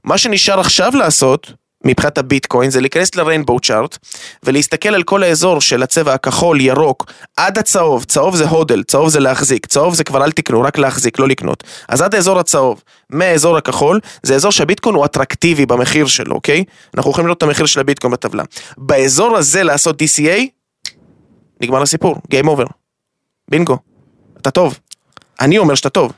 מה שנשאר עכשיו לעשות, מבחינת הביטקוין, זה להיכנס לריינבואו צ'ארט, ולהסתכל על כל האזור של הצבע הכחול, ירוק, עד הצהוב, צהוב זה הודל, צהוב זה להחזיק, צהוב זה כבר אל תקנו, רק להחזיק, לא לקנות. אז עד האזור הצהוב, מהאזור הכחול, זה אזור שהביטקוין הוא אטרקטיבי במחיר שלו, אוקיי? אנחנו יכולים לראות את המחיר של הביטקוין בטבלה. באזור הזה לעשות DCA, נגמר הסיפור, Game over. בינגו. אתה טוב. אני אומר שאתה טוב.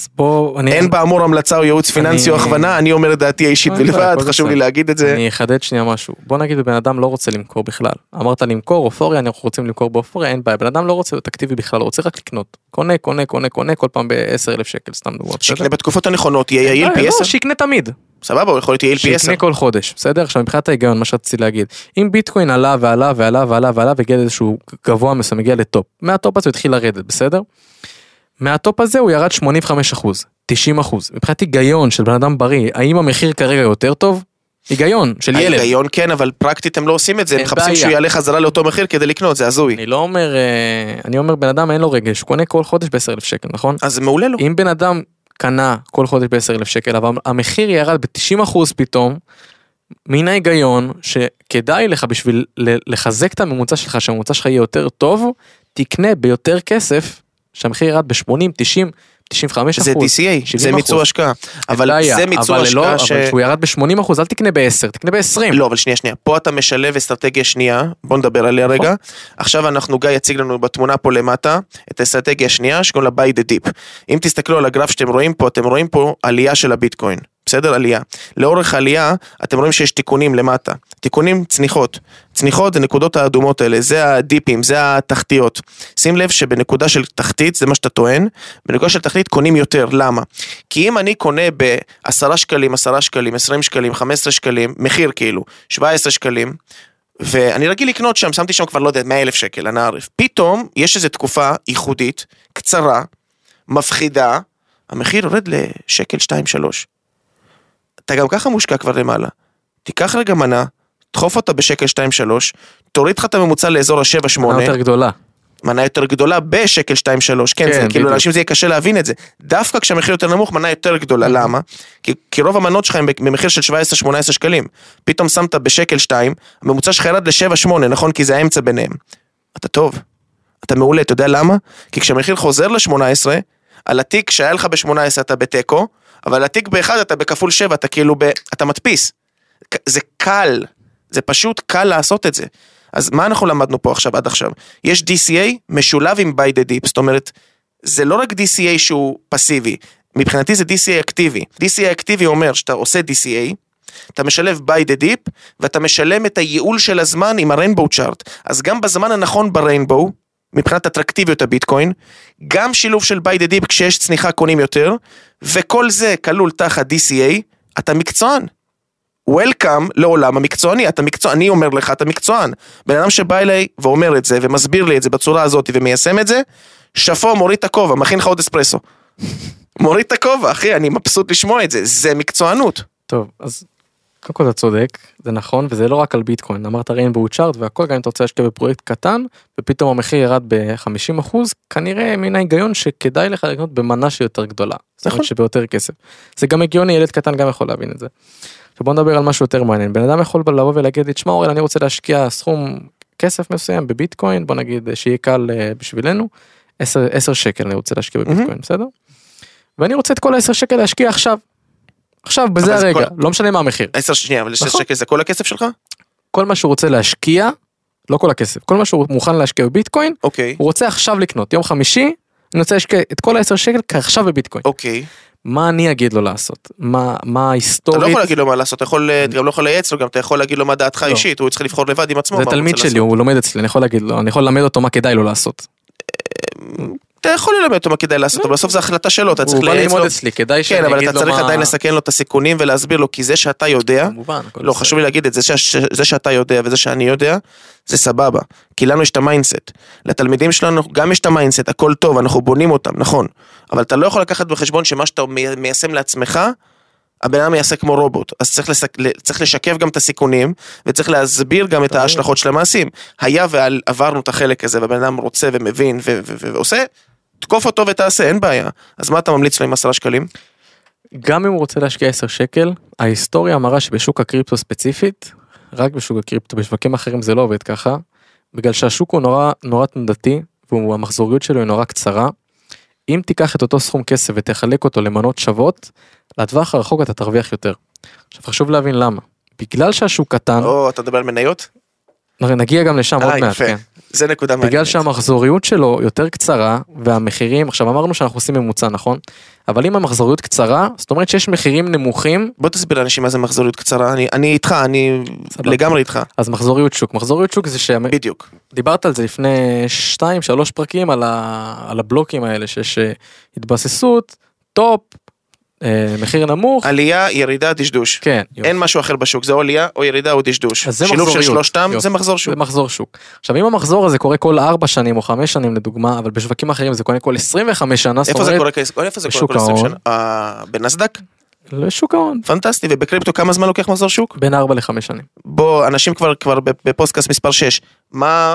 אז בוא, אני... אין באמור המלצה או ייעוץ פיננסי או הכוונה, אני אומר את דעתי האישית בעיה, בלבד, חשוב לי. להגיד את זה. אני אחדד שנייה משהו. בוא נגיד בן אדם לא רוצה למכור בכלל. אמרת למכור אופוריה, אנחנו רוצים למכור באופוריה, אין בעיה. בן אדם לא רוצה להיות אקטיבי בכלל, הוא רוצה רק לקנות. קונה, קונה, קונה, קונה, כל פעם ב-10 אלף שקל, סתם דוגמא. שיקנה בתקופות הנכונות, יהיה יעיל לא, פי לא, 10. שיקנה תמיד. סבבה, הוא יכול להיות יעיל פי 10. שיקנה כל חודש, בסדר? עכשיו מבחינת ההיגיון, מה שרציתי להגיד, אם ביטקוין עלה ועלה ועלה ועלה ועלה והגיע לאיזשהו גבוה מסוים, הגיע ל top, מה top הזה התחיל לרדת, בסדר? מה top הזה הוא ירד 85 אחוז, 90 אחוז. מבחינת היגיון של בן אדם בריא, האם המחיר כרגע יותר טוב? היגיון של ילד. ההיגיון כן, אבל פרקטית הם לא עושים את זה, הם מחפשים. שהוא יעלה חזרה לאותו מחיר כדי לקנות, זה הזוי. אני לא אומר, אה, אני אומר בן אדם אין לו רגש, הוא קונה כל חודש ב-10 אלף שקל, נכון? אז זה מעולה לו. אם בן אדם קנה כל חודש ב-10 אלף שקל, אבל המחיר ירד ב-90 אחוז פתאום, מן ההיגיון שכדאי לך בשביל לחזק את הממוצע שלך, שהממוצע שלך יהיה יותר טוב, תקנה ביותר כסף, שהמחיר ירד ב-80, 90, 95 זה אחוז. DCA, 70 זה מיצוע אחוז. השקעה. אבל בעיה, זה מיצוע אבל לא, השקעה אבל ש... כשהוא ירד ב-80 אחוז, אל תקנה ב-10, תקנה ב-20. לא, אבל שנייה, שנייה. פה אתה משלב אסטרטגיה שנייה, בוא נדבר עליה נכון. רגע. עכשיו אנחנו, גיא יציג לנו בתמונה פה למטה, את האסטרטגיה השנייה, שקוראים לה buy the dip. אם תסתכלו על הגרף שאתם רואים פה, אתם רואים פה עלייה של הביטקוין. בסדר? עלייה. לאורך העלייה, אתם רואים שיש תיקונים למטה. תיקונים, צניחות. צניחות זה נקודות האדומות האלה, זה הדיפים, זה התחתיות. שים לב שבנקודה של תחתית, זה מה שאתה טוען, בנקודה של תחתית קונים יותר, למה? כי אם אני קונה ב-10 שקלים, 10 שקלים, 20 שקלים, 15 שקלים, מחיר כאילו, 17 שקלים, ואני רגיל לקנות שם, שמתי שם כבר, לא יודע, 100 אלף שקל, אנא ערף. פתאום יש איזו תקופה ייחודית, קצרה, מפחידה, המחיר יורד לשקל 2-3. אתה גם ככה מושקע כבר למעלה. תיקח רגע מנה, דחוף אותה בשקל 2-3, תוריד לך את הממוצע לאזור ה-7-8, מנה יותר גדולה. מנה יותר גדולה בשקל 2-3, כן, כן, זה כאילו בדיוק. לאנשים זה יהיה קשה להבין את זה. דווקא כשהמחיר יותר נמוך, מנה יותר גדולה, למה? כי, כי רוב המנות שלך הם במחיר של 17-18 שקלים. פתאום שמת בשקל 2, הממוצע שלך ירד ל-7-8, נכון? כי זה האמצע ביניהם. אתה טוב, אתה מעולה, אתה יודע למה? כי כשהמחיר חוזר ל-18, על התיק שהיה לך ב-18 אתה בתיקו, אבל התיק ב-1 אתה בכפול 7, אתה כאילו ב... אתה מדפיס. זה קל, זה פשוט קל לעשות את זה. אז מה אנחנו למדנו פה עכשיו, עד עכשיו? יש DCA משולב עם by the deep, זאת אומרת, זה לא רק DCA שהוא פסיבי, מבחינתי זה DCA אקטיבי. DCA אקטיבי אומר שאתה עושה DCA, אתה משלב by the deep, ואתה משלם את הייעול של הזמן עם ה-rainbow chart. אז גם בזמן הנכון ב-rainbow, מבחינת אטרקטיביות הביטקוין, גם שילוב של by the deep כשיש צניחה קונים יותר, וכל זה כלול תחת DCA, אתה מקצוען. וולקאם לעולם המקצועני, אתה מקצוען, אני אומר לך, אתה מקצוען. בן אדם שבא אליי ואומר את זה, ומסביר לי את זה בצורה הזאת, ומיישם את זה, שאפו, מוריד את הכובע, מכין לך עוד אספרסו. מוריד את הכובע, אחי, אני מבסוט לשמוע את זה, זה מקצוענות. טוב, אז קודם כל אתה צודק, זה נכון, וזה לא רק על ביטקוין, אמרת ריינבואו צ'ארט והכל, גם אם אתה רוצה להשקיע בפרויקט קטן, ופתאום המחיר ירד ב-50 אחוז, כנראה מן ההיגיון שכדאי לך לקנות במנה שיותר גדולה. נכון. שביותר כסף. זה גם הגיוני, ילד קטן גם יכול להבין את זה. עכשיו בוא נדבר על משהו יותר מעניין, בן אדם יכול לבוא ולהגיד לי, תשמע אורל, אני רוצה להשקיע סכום כסף מסוים בביטקוין, בוא נגיד שיהיה קל אה, בשבילנו, 10, 10 שקל אני רוצה להשקיע בביטקוין, בסדר? ואני רוצה את כל ה-10 שקל להשקיע עכשיו. עכשיו בזה הרגע, כל- לא משנה מה המחיר. 10 שנייה, אבל 6 נכון. שקל זה כל הכסף שלך? כל מה שהוא רוצה להשקיע, לא כל הכסף, כל מה שהוא מוכן להשקיע בביטקוין, אוקיי, הוא רוצה עכשיו לקנות, יום חמישי, אני רוצה להשקיע את כל ה-10 שקל כעכשיו בביטקוין. אוקיי. מה אני אגיד לו לעשות? מה, מה אתה לא היסטורית? יכול להגיד לו מה לעשות, אתה יכול, אתה גם לא יכול לייעץ לו, גם אתה יכול להגיד לו מה דעתך לא. האישית, הוא צריך לבחור לבד עם עצמו. זה תלמיד שלי, הוא לומד אצלי, אני יכול להגיד לו, אני יכול ללמד אותו מה כדאי לו לעשות. אתה יכול ללמד אותו מה כדאי לעשות, אבל בסוף זו החלטה שלו, אתה צריך הוא בא לייעץ לו. ללמוד אצלי, כדאי שאני כן, אגיד לו מה... אבל אתה צריך עדיין לשקף לו את הסיכונים ולהסביר לו, כי זה שאתה יודע, לא. חשוב לי להגיד את זה, זה שאתה יודע וזה שאני יודע, זה סבבה. כי לנו יש את ה mindset. לתלמידים שלנו גם יש את ה mindset, הכל טוב, אנחנו בונים אותם, נכון. אבל אתה לא יכול לקחת בחשבון שמה שאתה מי- מיישם לעצמך, הבן אדם יעשה כמו רובוט. אז צריך, לסק... ל- צריך לשקף גם את הסיכונים, וצריך להסביר גם את. ההשלכות של המעשים. היה ועברנו את החלק הזה, והבן אדם רוצה ומבין ו- ו- ו- ועושה, תקוף אותו ותעשה, אין בעיה. אז מה אתה ממליץ לו עם עשרה שקלים? גם אם הוא רוצה להשקיע 10 שקל, ההיסטוריה מראה שבשוק הקריפטו ספציפית, רק בשוק הקריפטו, בשווקים אחרים זה לא עובד ככה, בגלל שהשוק הוא נורא נורא תנודתי, והמחזוריות שלו היא נורא קצרה. אם תיקח את אותו סכום כסף ותחלק אותו למנות שוות, לטווח הרחוק אתה תרוויח יותר. עכשיו חשוב להבין למה. בגלל שהשוק קטן, או, אתה מדבר על מניות? נגיע גם לשם עוד אה, מעט. כן. זה נקודה מעניינת. בגלל שהמחזוריות שלו יותר קצרה והמחירים עכשיו אמרנו שאנחנו עושים ממוצע נכון אבל אם המחזוריות קצרה זאת אומרת שיש מחירים נמוכים בוא תסביר לאנשים מה זה מחזוריות קצרה, אני, אני איתך, אני סבבה. לגמרי איתך, אז מחזוריות שוק מחזוריות שוק זה בדיוק. שדיברת על זה לפני 2 3 פרקים על, ה... על הבלוקים האלה שיש אה, התבססות top מחיר נמוך עלייה, ירידה, דשדוש. כן יופי. אין משהו אחר בשוק, זה או עלייה או ירידה או דשדוש. אז זה שילוב של מחזוריות. שלושתם יופי. זה מחזור שוק. זה מחזור שוק. עכשיו אם המחזור הזה קורה כל 4 שנים או 5 שנים לדוגמה אבל בשווקים אחרים זה קורה כל 25 שנה איפה זה קורה כל 20 ההון. שנה? אה, בנסדק? לשוק ההון פנטסטי, ובקריפטו כמה זמן לוקח מחזור שוק? בין 4 ל-5 שנים. בוא, אנשים כבר כבר בפודקאסט מספר 6, מה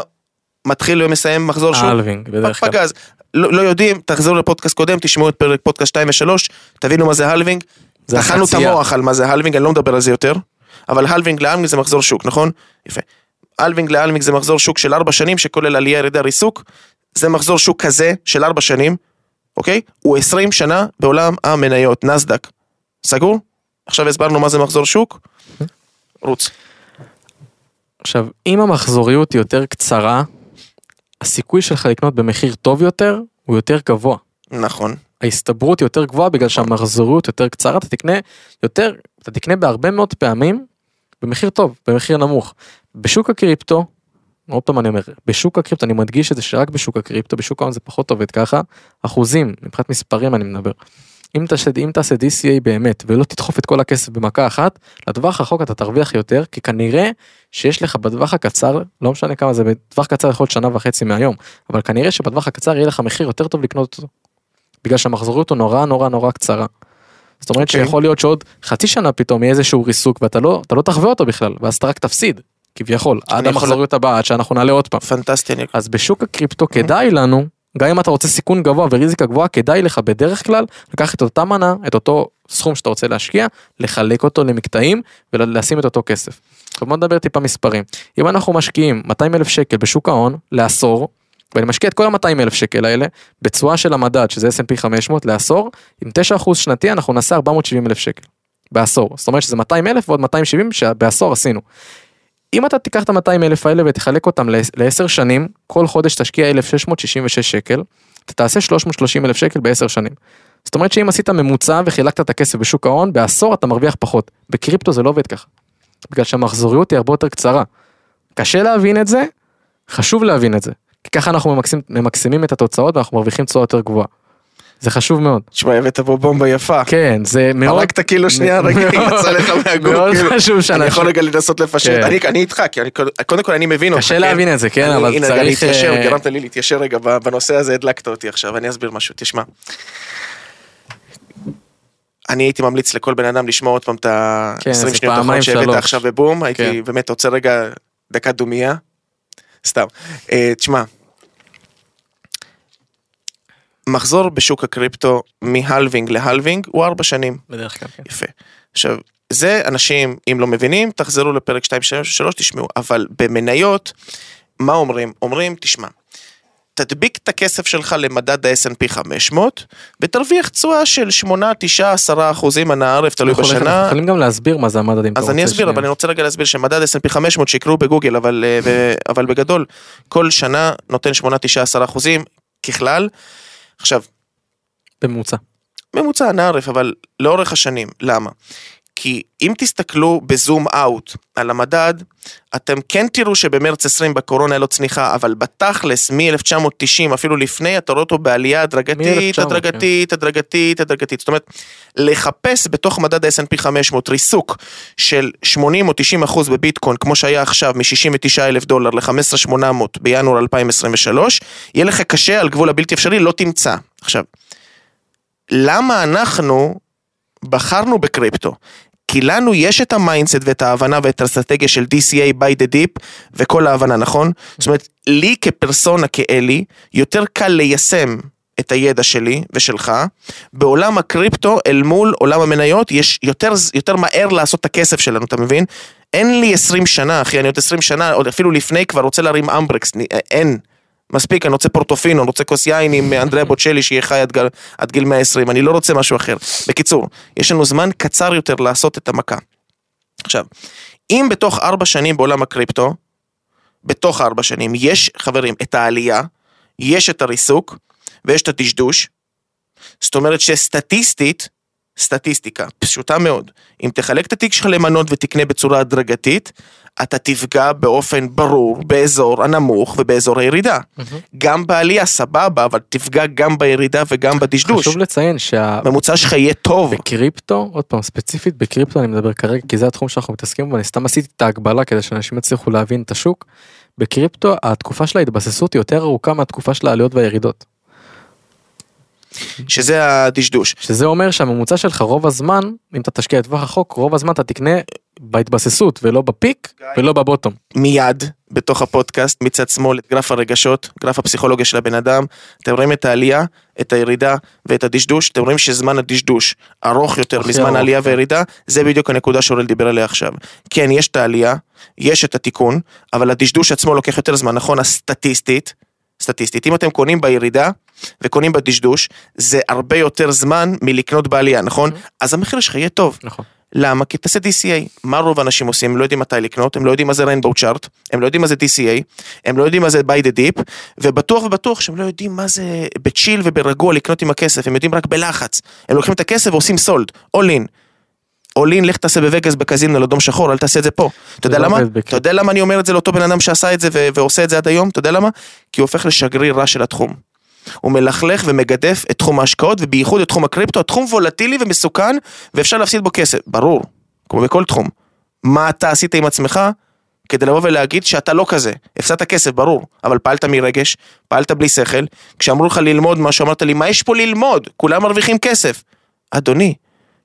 מתחיל ומסיים מחזור שוק? halving בדרך כלל. פגז. לא לא יודעים, תחזרו לפודקאסט קודם, תשמעו את פרק פודקאסט 2 ו-3, תבינו מה זה halving. אכלנו את. המוח על מה זה halving, אני לא מדבר על זה יותר. אבל halving ל halving זה מחזור שוק, נכון? יפה. halving ל halving זה מחזור שוק של 4 שנים, שכולל עלייה, ירידה, ריסוק. זה מחזור שוק כזה של 4 שנים, אוקיי? הוא 20 שנה בעולם המניות, נסדק. סגור? עכשיו הסברנו מה זה מחזור שוק? רוץ. עכשיו, אם המחזוריות היא יותר קצרה, הסיכוי שלך לקנות במחיר טוב יותר הוא יותר גבוה. נכון. ההסתברות יותר גבוהה בגלל שהמחזוריות יותר קצרה, אתה תקנה יותר, אתה תקנה בהרבה מאוד פעמים במחיר טוב, במחיר נמוך. בשוק הקריפטו, עוד פעם אני אומר, בשוק הקריפטו, אני מדגיש את זה שרק בשוק הקריפטו, בשוק ההון זה פחות עובד ככה, אחוזים, מבחינת מספרים אני מדבר. אם תעשה, אם תעשה DCA באמת ולא תדחוף את כל הכסף במכה אחת, לטווח הרחוק אתה תרוויח יותר, כי כנראה שיש לך בטווח הקצר, לא משנה כמה זה, בטווח קצר יכול להיות שנה וחצי מהיום, אבל כנראה שבטווח הקצר יהיה לך מחיר יותר טוב לקנות אותו. בגלל שהמחזוריות הוא נורא נורא נורא קצרה. זאת אומרת אוקיי. שיכול להיות שעוד חצי שנה פתאום יהיה איזשהו ריסוק ואתה לא, לא תחווה אותו בכלל, ואז אתה רק תפסיד, כביכול, עד המחזוריות הבאה, עד שאנחנו נעלה עוד פעם. פנטסטי. אז בשוק הקריפטו כדאי לנו, גם אם אתה רוצה סיכון גבוה וריזיקה גבוהה, כדאי לך בדרך כלל לקחת את אותה מנה, את אותו סכום שאתה רוצה להשקיע, לחלק אותו למקטעים ולשים את אותו כסף. עכשיו בוא נדבר טיפה מספרים. אם אנחנו משקיעים 200 אלף שקל בשוק ההון לעשור, ואני משקיע את כל ה-200 אלף שקל האלה בתשואה של המדד שזה S&P 500 לעשור, עם 9% שנתי אנחנו נעשה 470 אלף שקל. בעשור. זאת אומרת שזה 200 אלף ועוד 270 שבעשור עשינו. אם אתה תיקח את ה-200 אלף האלה ותחלק אותם ל-10 שנים, כל חודש תשקיע 1,666 שקל, אתה תעשה 330 אלף שקל ב-10 שנים. זאת אומרת שאם עשית ממוצע וחילקת את הכסף בשוק ההון, בעשור אתה מרוויח פחות. בקריפטו זה לא עובד ככה. בגלל שהמחזוריות היא הרבה יותר קצרה. קשה להבין את זה, חשוב להבין את זה. כי ככה אנחנו ממקסימים את התוצאות ואנחנו מרוויחים תשואה יותר גבוהה. זה חשוב מאוד. תשמע, הבאת פה בומבה יפה. כן, זה מאוד, הרגת כאילו שנייה, רגע, יצא לך מהגוף, מאוד כאילו. חשוב אני שאנשים, יכול רגע לנסות לפשט, כן. אני אני איתך, כי אני- קודם כל אני מבין אותך. קשה כן? להבין את זה, כן, אני- אבל הנה, צריך... להתיישר, אה, גרמת לי להתיישר רגע בנושא הזה, הדלקת אותי עכשיו, אני אסביר משהו, תשמע. אני הייתי ממליץ לכל בן אדם לשמוע עוד פעם את כן, ה-20 זה שניות האחרונות שהבאת. עכשיו בבום, הייתי כן. באמת רוצה רגע דקת דומייה. סתם. אה, תשמע, מחזור בשוק הקריפטו מהלווינג להלווינג הוא ארבע שנים. בדרך כלל, כן. יפה. עכשיו, זה אנשים, אם לא מבינים, תחזרו לפרק 2, 3, תשמעו, אבל במניות, מה אומרים? אומרים, תשמע, תדביק את הכסף שלך למדד ה-S&P 500, ותרוויח תשואה של 8, 9, 10 אחוזים אנא ערף, תלוי אנחנו בשנה. יכולים גם להסביר מה זה המדד אם אתה אז רוצה. אני אסביר. אבל אני רוצה רגע להסביר שמדד S&P 500 שיקראו בגוגל, אבל, אה, אבל בגדול, כל שנה נותן 8, 9, 10 אחוזים ככלל. עכשיו, בממוצע. ממוצע נערף, אבל לאורך השנים. למה? כי אם תסתכלו בזום אאוט על המדד, אתם כן תראו שבמרץ 20 בקורונה היה לו צניחה, אבל בתכלס מ-1990, אפילו לפני, אתה רואה אותו בעלייה הדרגתית, מ-1900, הדרגתית, הדרגתית, הדרגתית. זאת אומרת, לחפש בתוך מדד ה-S&P 500 ריסוק של 80 או 90 אחוז בביטקוין, כמו שהיה עכשיו מ-69 אלף דולר ל-15,800 בינואר 2023, יהיה לך קשה על גבול הבלתי אפשרי, לא תמצא. עכשיו, למה אנחנו בחרנו בקריפטו? כי לנו יש את ה mindset ואת ההבנה ואת האסטרטגיה של DCA buy the dip וכל ההבנה, נכון? זאת אומרת, לי כפרסונה, כאלי, יותר קל ליישם את הידע שלי ושלך, בעולם הקריפטו אל מול עולם המניות יש יותר, יותר מהר לעשות את הכסף שלנו, אתה מבין? אין לי 20 שנה, אחי, אני עוד 20 שנה, עוד אפילו לפני כבר רוצה להרים הנדברקס, אין. מספיק, אני רוצה פורטופינו, אני רוצה כוס יין עם אנדריה בוצ'לי שיהיה חי עד, גל, עד גיל 120, אני לא רוצה משהו אחר. בקיצור, יש לנו זמן קצר יותר לעשות את המכה. עכשיו, אם בתוך ארבע שנים בעולם הקריפטו, בתוך ארבע שנים, יש, חברים, את העלייה, יש את הריסוק, ויש את הדשדוש, זאת אומרת שסטטיסטית, סטטיסטיקה, פשוטה מאוד, אם תחלק את התיק שלך למנות ותקנה בצורה הדרגתית, אתה תפגע באופן ברור באזור הנמוך ובאזור הירידה. גם בעלייה סבבה, אבל תפגע גם בירידה וגם בדשדוש. חשוב לציין שה... ממוצע שלך יהיה טוב. בקריפטו, עוד פעם, ספציפית בקריפטו אני מדבר כרגע, כי זה התחום שאנחנו מתעסקים בו, אני סתם עשיתי את ההגבלה כדי שאנשים יצליחו להבין את השוק. בקריפטו התקופה של ההתבססות היא יותר ארוכה מהתקופה של העליות והירידות. שזה הדשדוש. שזה אומר שהממוצע שלך רוב הזמן, אם אתה תשקיע לטווח רחוק, רוב הזמן אתה תקנה בהתבססות ולא בפיק ולא בבוטום. מיד בתוך הפודקאסט מצד שמאל את גרף הרגשות, גרף הפסיכולוגיה של הבן אדם, אתם רואים את העלייה, את הירידה ואת הדשדוש, אתם רואים שזמן הדשדוש ארוך יותר מזמן ארוך, העלייה כן. והירידה, זה בדיוק הנקודה שאורל דיבר עליה עכשיו. כן, יש את העלייה, יש את התיקון, אבל הדשדוש עצמו לוקח יותר זמן, נכון? הסטטיסטית, סטטיסטית, אם אתם קונים בירידה וקונים בדשדוש, זה הרבה יותר זמן מלקנות בעלייה, נכון? אז המחיר שלך יהיה טוב. נכון. למה? כי תעשה DCA. מה רוב האנשים עושים? הם לא יודעים מתי לקנות, הם לא יודעים מה זה ריינבואו צ'ארט, הם לא יודעים מה זה DCA, הם לא יודעים מה זה by the deep, ובטוח ובטוח שהם לא יודעים מה זה בצ'יל וברגוע לקנות עם הכסף, הם יודעים רק בלחץ. הם לוקחים את הכסף ועושים סולד, all in. all in, לך תעשה בווגאס בקזינו לאדום שחור, אל תעשה את זה פה. אתה יודע לא למה? אתה יודע למה אני אומר את זה לאותו בן אדם שעשה את זה ועושה את זה עד היום? אתה יודע למה? כי הוא הופך לשגריר רע של התחום. הוא מלכלך ומגדף את תחום ההשקעות ובייחוד את תחום הקריפטו, התחום וולטילי ומסוכן ואפשר להפסיד בו כסף, ברור, כמו בכל תחום. מה אתה עשית עם עצמך כדי לבוא ולהגיד שאתה לא כזה, הפסדת כסף, ברור, אבל פעלת מרגש, פעלת בלי שכל, כשאמרו לך ללמוד משהו, אמרת לי, מה יש פה ללמוד? כולם מרוויחים כסף. אדוני,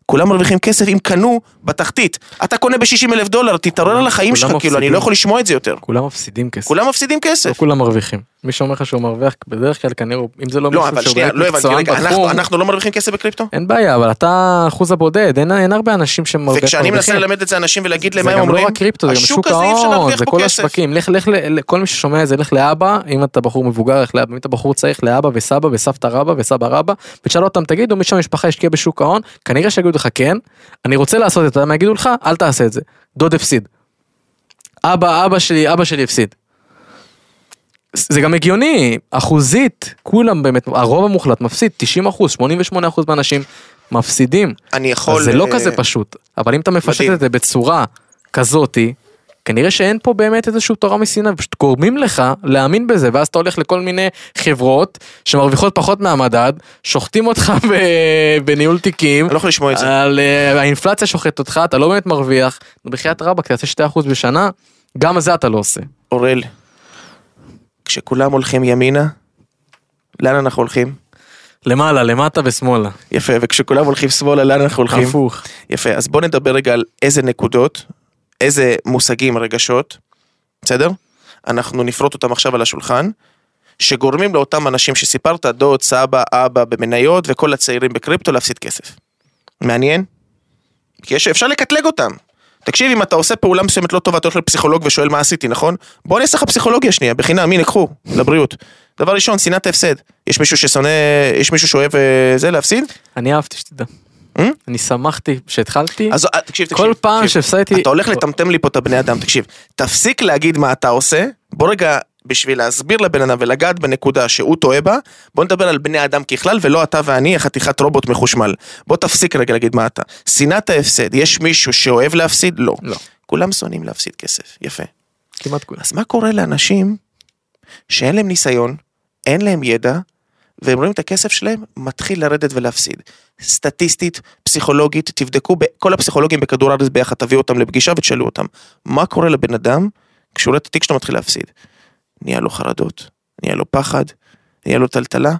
כולם מרוויחים כסף אם קנו בתחתית. אתה קונה ב-60 אלף דולר, תתעורר על החיים שלך, כאילו, אני. לא יכול לשמוע את זה יותר. כולם מפסידים כסף. כולם מפסידים לא כסף. כולם מרוויחים. מי שאומר לך שהוא מרוויח בדרך כלל כנראה אם זה לא לא, מישהו שהוא באמת לא מקצוען רגע, אנחנו- בתחום, אנחנו לא מרוויחים כסף בקריפטו? אין בעיה אבל אתה אחוז הבודד אין אין הרבה אנשים שמרוויחים. וכשאני מנסה ללמד את זה אנשים ולהגיד להם זה מה הם גם אומרים, לא רק קריפטו זה גם שוק ההון זה כל. השווקים לך לך ל- כל מי ששומע את זה לך לאבא אם אתה בחור מבוגר לך לאבא אם אתה בחור צעיר לך לאבא וסבא וסבתא רבא וסבא רבא ותשאל אותם תגידו מי שהמשפחה השקיע בשוק ההון כנראה שיגידו לך כן אני רוצה לעשות את זה יגידו לך אל תעשה את זה דוד הפסיד. אבא אבא שלי אבא שלי הפסיד. זה גם הגיוני אחוזית כולם באמת הרוב המוחלט מפסיד 90 אחוז 88 אחוז מהאנשים מפסידים. אני יכול... אז זה לא אה, כזה פשוט, אבל אם אתה מפשט מדהים. את זה בצורה כזאתי, כנראה שאין פה באמת איזשהו תורה מסיני, פשוט גורמים לך להאמין בזה, ואז אתה הולך לכל מיני חברות שמרוויחות פחות מהמדד, שוחטים אותך ב- בניהול תיקים, אני לא יכול לשמוע את זה. על, אה, האינפלציה שוחטת אותך, אתה לא באמת מרוויח, בחייאת רבאק, תעשה 2% בשנה, גם זה אתה לא עושה. אורל, כשכולם הולכים ימינה, לאן אנחנו הולכים? למעלה, למטה ושמאלה. יפה, וכשכולם הולכים שמאלה, לאן אנחנו הולכים? הפוך. יפה, אז בוא נדבר רגע על איזה נקודות, איזה מושגים, רגשות, בסדר? אנחנו נפרוט אותם עכשיו על השולחן, שגורמים לאותם אנשים שסיפרת, דוד, סבא, אבא במניות וכל הצעירים בקריפטו להפסיד כסף. מעניין? כי יש, אפשר לקטלג אותם. תקשיב, אם אתה עושה פעולה מסוימת לא טובה, אתה הולך לפסיכולוג ושואל מה עשיתי, נכון? בוא אני אעשה לך פסיכולוגיה שנייה, בחינם, הנה, קחו, לבריאות. דבר ראשון, שנאת ההפסד. יש מישהו ששונא, יש מישהו שאוהב אה, זה להפסיד? אני אהבתי שתדע. אה? אני שמחתי שהתחלתי. אז אה, תקשיב, תקשיב. כל פעם תקשיב. שהפסדתי... אתה הולך לטמטם לי פה את הבני אדם, תקשיב. תפסיק להגיד מה אתה עושה, בוא רגע, בשביל להסביר לבן אדם ולגעת בנקודה שהוא טועה בה, בוא נדבר על בני אדם ככלל, ולא אתה ואני, חתיכת רובוט מחושמל. בוא תפסיק רגע להגיד מה אתה. שנאת ההפסד, יש מישהו שאוהב להפסיד? לא. לא. כולם שונאים להפסיד כסף, יפה. כמעט כולם. אז מה קורה לאנשים שאין להם ניסיון, אין להם ידע, והם רואים את הכסף שלהם מתחיל לרדת ולהפסיד. סטטיסטית, פסיכולוגית, תבדקו, כל הפסיכולוגים בכדור הארץ ביחד, תביאו אותם לפגישה ותשאלו אותם, מה קורה לבן אדם כשהוא רואה את התיק שלו מתחיל להפסיד? נהיה לו חרדות, נהיה לו פחד, נהיה לו טלטלה,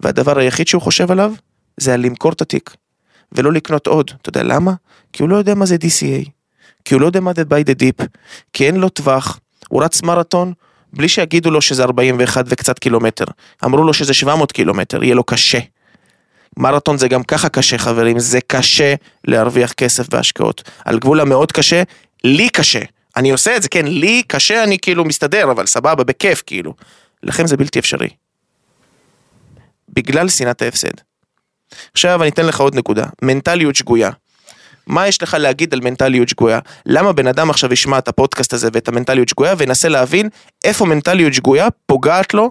והדבר היחיד שהוא חושב עליו זה על למכור את התיק, ולא לקנות עוד. אתה יודע למה? כי הוא לא יודע מה זה DCA, כי הוא לא יודע מה זה by the deep, כי אין לו טווח, הוא רץ מרתון בלי שיגידו לו שזה 41 וקצת קילומטר. אמרו לו שזה 700 קילומטר, יהיה לו קשה. מרתון זה גם ככה קשה חברים, זה קשה להרוויח כסף בהשקעות. על גבול המאוד קשה, לי קשה. אני עושה את זה, כן, לי קשה, אני כאילו מסתדר, אבל סבבה, בכיף כאילו. לכם זה בלתי אפשרי. בגלל שנאת ההפסד. עכשיו אני אתן לך עוד נקודה, מנטליות שגויה. מה יש לך להגיד על מנטליות שגויה? למה בן אדם עכשיו ישמע את הפודקאסט הזה ואת המנטליות שגויה וינסה להבין איפה מנטליות שגויה פוגעת לו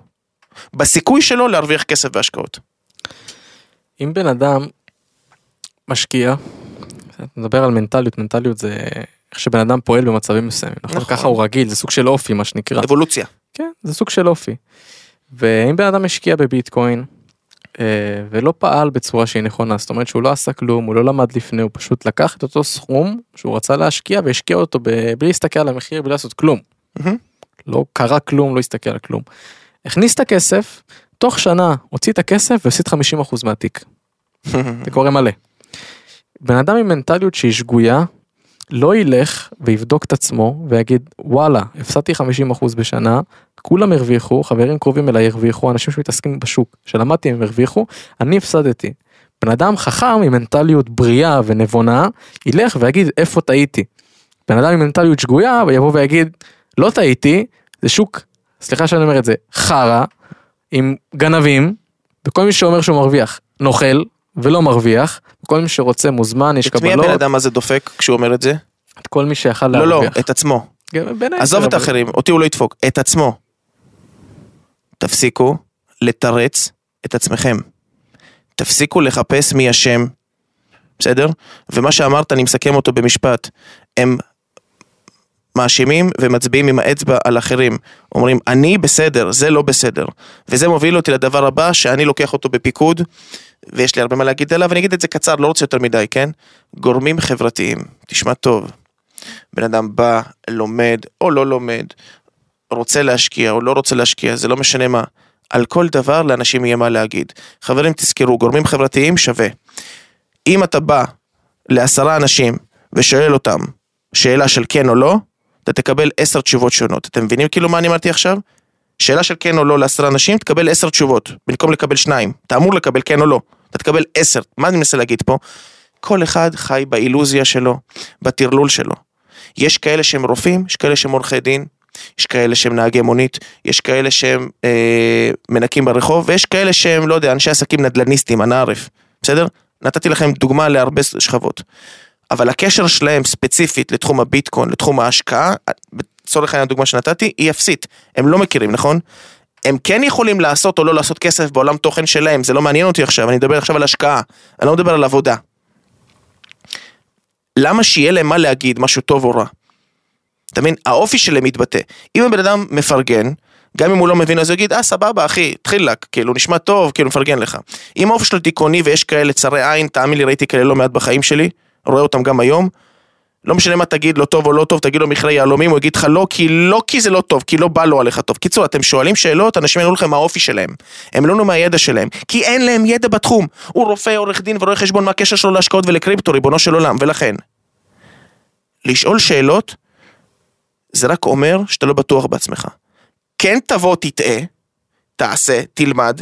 בסיכוי שלו להרוויח כסף בהשקעות. אם בן אדם משקיע, נדבר על מנטליות, מנטליות זה איך שבן אדם פועל במצבים מסוימים, נכון? נכון. ככה הוא רגיל, זה סוג של אופי מה שנקרא. אבולוציה. כן, זה סוג של אופי. ואם בן אדם השקיע בביטקוין אה, ולא פעל בצורה שהיא נכונה, זאת אומרת שהוא לא עשה כלום, הוא לא למד לפני, הוא פשוט לקח את אותו סכום שהוא רצה להשקיע והשקיע אותו ב- בלי להסתכל על המחיר, בלי לעשות כלום. מהמם. לא קרה כלום, לא הסתכל על כלום. הכניס את הכסף, תוך שנה הוציא את הכסף והפסיד 50% מהתיק. זה קורה מלא. בן אדם עם מנטליות שהיא שגויה, לא ילך ויבדוק את עצמו ויגיד וואלה הפסדתי 50% בשנה כולם הרוויחו חברים קרובים אליי הרוויחו אנשים שמתעסקים בשוק שלמדתי הם הרוויחו אני הפסדתי. בן אדם חכם עם מנטליות בריאה ונבונה ילך ויגיד איפה טעיתי. בן אדם עם מנטליות שגויה יבוא ויגיד לא טעיתי זה שוק סליחה שאני אומר את זה חרא עם גנבים וכל מי שאומר שהוא מרוויח נוכל ולא מרוויח כל מי שרוצה מוזמן יש את מי קבלות הבן אדם הזה דופק כשהוא אומר את זה? את כל מי שיכל לא, לא, להרוויח. את עצמו. עזוב את האחרים, אותי הוא לא ידפוק, את עצמו. תפסיקו לתרץ את עצמכם. תפסיקו לחפש מי אשם, בסדר? ומה שאמרת, אני מסכם אותו במשפט. הם מאשימים ומצביעים עם האצבע על אחרים. אומרים, אני בסדר, זה לא בסדר. וזה מוביל אותי לדבר הבא, שאני לוקח אותו בפיקוד, ויש לי הרבה מה להגיד עליו, ואני אגיד את זה קצר, לא רוצה יותר מדי, כן? גורמים חברתיים, תשמע טוב. בן אדם בא, לומד או לא לומד, רוצה להשקיע או לא רוצה להשקיע, זה לא משנה מה. על כל דבר לאנשים יהיה מה להגיד. חברים, תזכרו, גורמים חברתיים שווה. אם אתה בא לעשרה אנשים ושואל אותם שאלה של כן או לא, אתה תקבל עשר תשובות שונות. אתם מבינים כאילו מה אני אמרתי עכשיו? שאלה של כן או לא לעשרה אנשים, תקבל עשר תשובות, במקום לקבל שניים. אתה אמור לקבל כן או לא, אתה תקבל עשר. מה אני מנסה להגיד פה? כל אחד חי באילוזיה שלו, בטרלול שלו. יש כאלה שהם רופאים, יש כאלה שהם עורכי דין, יש כאלה שהם נהגי מונית, יש כאלה שהם אה, מנקים ברחוב, ויש כאלה שהם, לא יודע, אנשי עסקים נדל"ניסטים, אנא ערף, בסדר? נתתי לכם דוגמה להרבה שכבות. אבל הקשר שלהם ספציפית לתחום הביטקוין, לתחום ההשקעה, לצורך העניין הדוגמה שנתתי, היא אפסית. הם לא מכירים, נכון? הם כן יכולים לעשות או לא לעשות כסף בעולם תוכן שלהם, זה לא מעניין אותי עכשיו, אני מדבר עכשיו על השקעה, אני לא מדבר על עבודה. למה שיהיה להם מה להגיד, משהו טוב או רע? אתה מבין? האופי שלהם מתבטא. אם הבן אדם מפרגן, גם אם הוא לא מבין אז הוא יגיד, אה סבבה אחי, תתחיל לק, כאילו נשמע טוב, כאילו מפרגן לך. אם האופי שלו דיכאוני ויש כאלה צרי עין, תאמין לי ראיתי כאלה לא מעט בחיים שלי, רואה אותם גם היום. לא משנה מה תגיד לו טוב או לא טוב, תגיד לו מכרה יהלומים, הוא יגיד לך לא, כי לא כי זה לא טוב, כי לא בא לו עליך טוב. קיצור, אתם שואלים שאלות, אנשים יענו לכם מה האופי שלהם. הם לא מה הידע שלהם, כי אין להם ידע בתחום. הוא רופא, עורך דין ורואה חשבון, מה הקשר שלו להשקעות ולקריפטו, ריבונו של עולם, ולכן. לשאול שאלות, זה רק אומר שאתה לא בטוח בעצמך. כן תבוא, תטעה, תעשה, תלמד,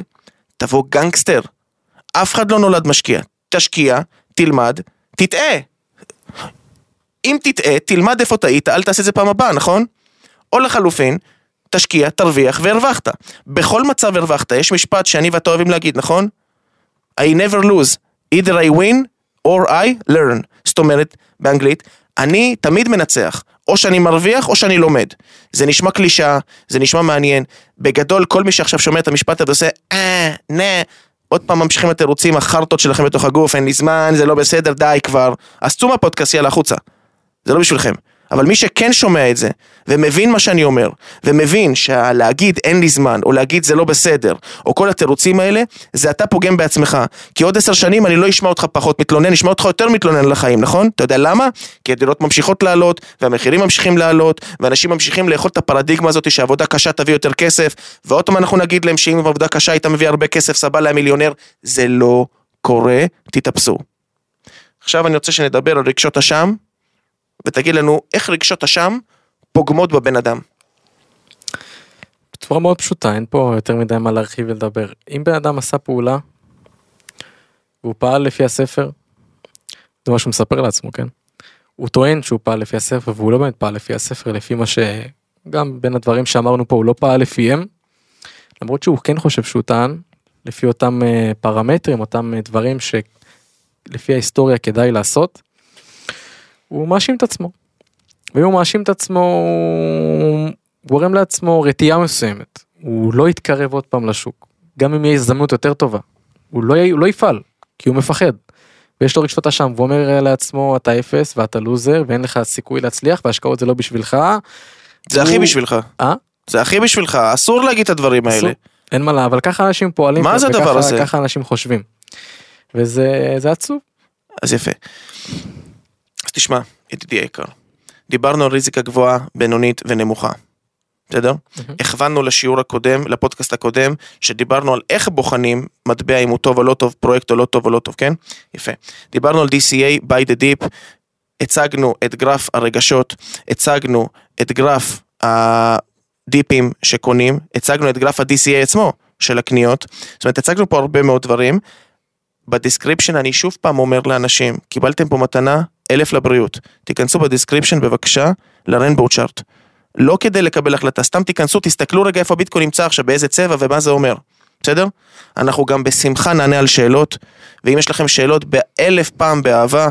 תבוא גנגסטר. אף אחד לא נולד משקיע. תשקיע, תלמד, תטעה. אם תטעה, תלמד איפה טעית, אל תעשה את זה פעם הבאה, נכון? או לחלופין, תשקיע, תרוויח והרווחת. בכל מצב הרווחת. יש משפט שאני ואתה אוהבים להגיד, נכון? I never lose, either I win or I learn. זאת אומרת, באנגלית, אני תמיד מנצח. או שאני מרוויח או שאני לומד. זה נשמע קלישאה, זה נשמע מעניין. בגדול, כל מי שעכשיו שומע את המשפט הזה עושה, אה, נה, עוד פעם ממשיכים התירוצים, החרטות שלכם בתוך הגוף, אין לי זמן, זה לא בסדר, די כבר. אז צאו מהפודקאסט, יאללה, החוצה. זה לא בשבילכם. אבל מי שכן שומע את זה, ומבין מה שאני אומר, ומבין שלהגיד אין לי זמן, או להגיד זה לא בסדר, או כל התירוצים האלה, זה אתה פוגם בעצמך. כי עוד עשר שנים אני לא אשמע אותך פחות מתלונן, אשמע אותך יותר מתלונן על החיים, נכון? אתה יודע למה? כי הדירות ממשיכות לעלות, והמחירים ממשיכים לעלות, ואנשים ממשיכים לאכול את הפרדיגמה הזאת שעבודה קשה תביא יותר כסף, ועוד פעם אנחנו נגיד להם שאם עבודה קשה היית מביא הרבה כסף, סבא להם מיליונר, זה לא קורה, תתאפסו. עכשיו אני רוצה שנדבר על רגשות אשם, ותגיד לנו איך רגשות אשם פוגמות בבן אדם. בצורה מאוד פשוטה, אין פה יותר מדי מה להרחיב ולדבר. אם בן אדם עשה פעולה, והוא פעל לפי הספר, זה מה שהוא מספר לעצמו, כן? הוא טוען שהוא פעל לפי הספר, והוא לא באמת פעל לפי הספר, לפי מה שגם בין הדברים שאמרנו פה, הוא לא פעל לפיהם. למרות שהוא כן חושב שהוא טען, לפי אותם אה, פרמטרים, אותם אה, דברים שלפי ההיסטוריה כדאי לעשות, הוא מאשים את עצמו. ואם הוא מאשים את עצמו, הוא גורם לעצמו רתיעה מסוימת. הוא לא יתקרב עוד פעם לשוק. גם אם יהיה הזדמנות יותר טובה. הוא לא, הוא לא יפעל, כי הוא מפחד. ויש לו רגשות אשם, והוא אומר לעצמו אתה אפס ואתה לוזר ואין לך סיכוי להצליח והשקעות זה לא בשבילך. זה הוא... הכי בשבילך. אה? זה הכי בשבילך, אסור להגיד את הדברים האלה. אין מה לה, אבל ככה אנשים פועלים. מה זה הדבר הזה? ככה אנשים חושבים. וזה עצוב. אז יפה. אז תשמע, ידידי היקר, דיברנו על ריזיקה גבוהה, בינונית ונמוכה. בסדר? הכוונו לשיעור הקודם, לפודקאסט הקודם, שדיברנו על איך בוחנים מטבע אם הוא טוב או לא טוב, פרויקט או לא טוב או לא טוב, כן? יפה. דיברנו על DCA, buy the dip, הצגנו את גרף הרגשות, הצגנו את גרף הדיפים שקונים, הצגנו את גרף ה-DCA עצמו של הקניות, זאת אומרת, הצגנו פה הרבה מאוד דברים. ב description אני שוב פעם אומר לאנשים, קיבלתם פה מתנה, אלף לבריאות. תיכנסו ב description בבקשה לרנבו צ'ארט. לא כדי לקבל החלטה, סתם תיכנסו, תסתכלו רגע איפה הביטקוין נמצא עכשיו, באיזה צבע ומה זה אומר. בסדר? אנחנו גם בשמחה נענה על שאלות, ואם יש לכם שאלות באלף פעם באהבה,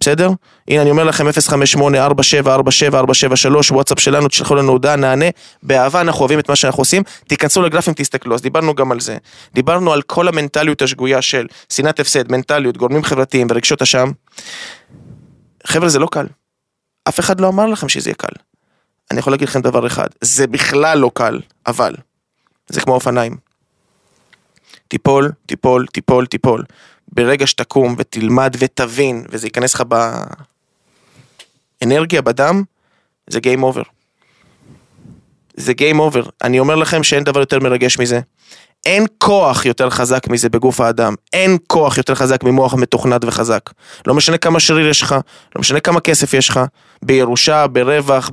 בסדר? הנה אני אומר לכם 058-4747-473, וואטסאפ שלנו, תשלחו לנו הודעה, נענה, באהבה אנחנו אוהבים את מה שאנחנו עושים, תיכנסו לגרפים, תסתכלו, אז דיברנו גם על זה. דיברנו על כל המנטליות השגויה של שנאת הפסד, מנטליות, גורמים חברתיים ורגשות אשם. חבר'ה זה לא קל. אף אחד לא אמר לכם שזה יהיה קל. אני יכול להגיד לכם דבר אחד, זה בכלל לא קל, אבל זה כמו אופניים. תיפול, תיפול, תיפול, תיפול. ברגע שתקום ותלמד ותבין, וזה ייכנס לך באנרגיה, בדם, זה Game Over. זה Game Over. אני אומר לכם שאין דבר יותר מרגש מזה. אין כוח יותר חזק מזה בגוף האדם, אין כוח יותר חזק ממוח מתוכנת וחזק. לא משנה כמה שריר יש לך, לא משנה כמה כסף יש לך, בירושה, ברווח,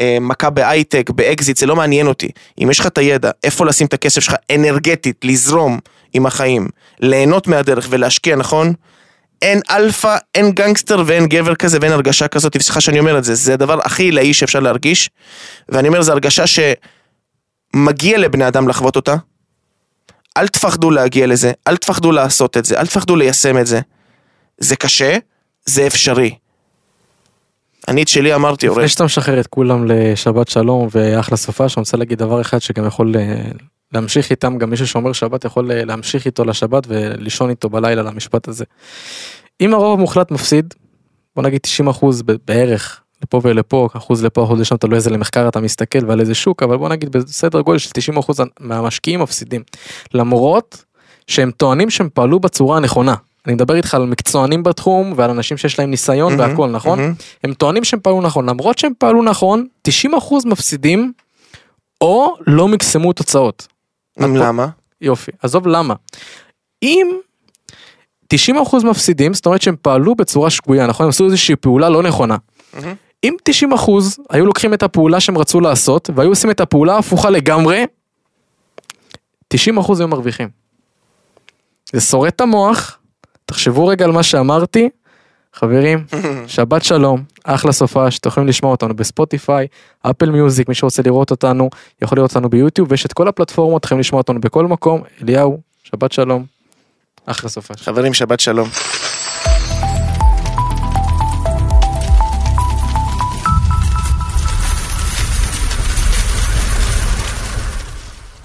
במכה בהייטק, באקזיט, זה לא מעניין אותי. אם יש לך את הידע, איפה לשים את הכסף שלך אנרגטית, לזרום עם החיים, ליהנות מהדרך ולהשקיע, נכון? אין אלפא, אין גנגסטר ואין גבר כזה ואין הרגשה כזאת, וסליחה שאני אומר את זה, זה הדבר הכי עילאי שאפשר להרגיש, ואני אומר, זו הרגשה שמגיע לבני אדם לחוות אותה, אל תפחדו להגיע לזה, אל תפחדו לעשות את זה, אל תפחדו ליישם את זה. זה קשה, זה אפשרי. אני את שלי אמרתי, לפני שאתה משחרר את כולם לשבת שלום ואחלה סופה, שאני רוצה להגיד דבר אחד שגם יכול אה, להמשיך איתם, גם מישהו שאומר שבת יכול אה, להמשיך איתו לשבת ולישון איתו בלילה למשפט הזה. אם הרוב המוחלט מפסיד, בוא נגיד 90 אחוז בערך לפה ולפה, אחוז לפה, אחוז לשם, תלוי איזה למחקר אתה מסתכל ועל איזה שוק, אבל בוא נגיד בסדר גודל של 90 אחוז מהמשקיעים מפסידים. למרות שהם טוענים שהם פעלו בצורה הנכונה. אני מדבר איתך על מקצוענים בתחום ועל אנשים שיש להם ניסיון mm-hmm, והכל נכון mm-hmm. הם טוענים שהם פעלו נכון למרות שהם פעלו נכון 90 אחוז מפסידים או לא מקסמו תוצאות. למה? יופי עזוב למה. אם 90 אחוז מפסידים זאת אומרת שהם פעלו בצורה שגויה נכון הם עשו איזושהי פעולה לא נכונה. Mm-hmm. אם 90 אחוז היו לוקחים את הפעולה שהם רצו לעשות והיו עושים את הפעולה ההפוכה לגמרי, 90 אחוז היו מרוויחים. זה שורט את המוח, תחשבו רגע על מה שאמרתי, חברים, שבת שלום, אחלה סופה, שאתם יכולים לשמוע אותנו בספוטיפיי, אפל מיוזיק, מי שרוצה לראות אותנו, יכול לראות אותנו ביוטיוב, ויש את כל הפלטפורמות, יכולים לשמוע אותנו בכל מקום. אליהו, שבת שלום, אחלה סופה. חברים, שבת שלום.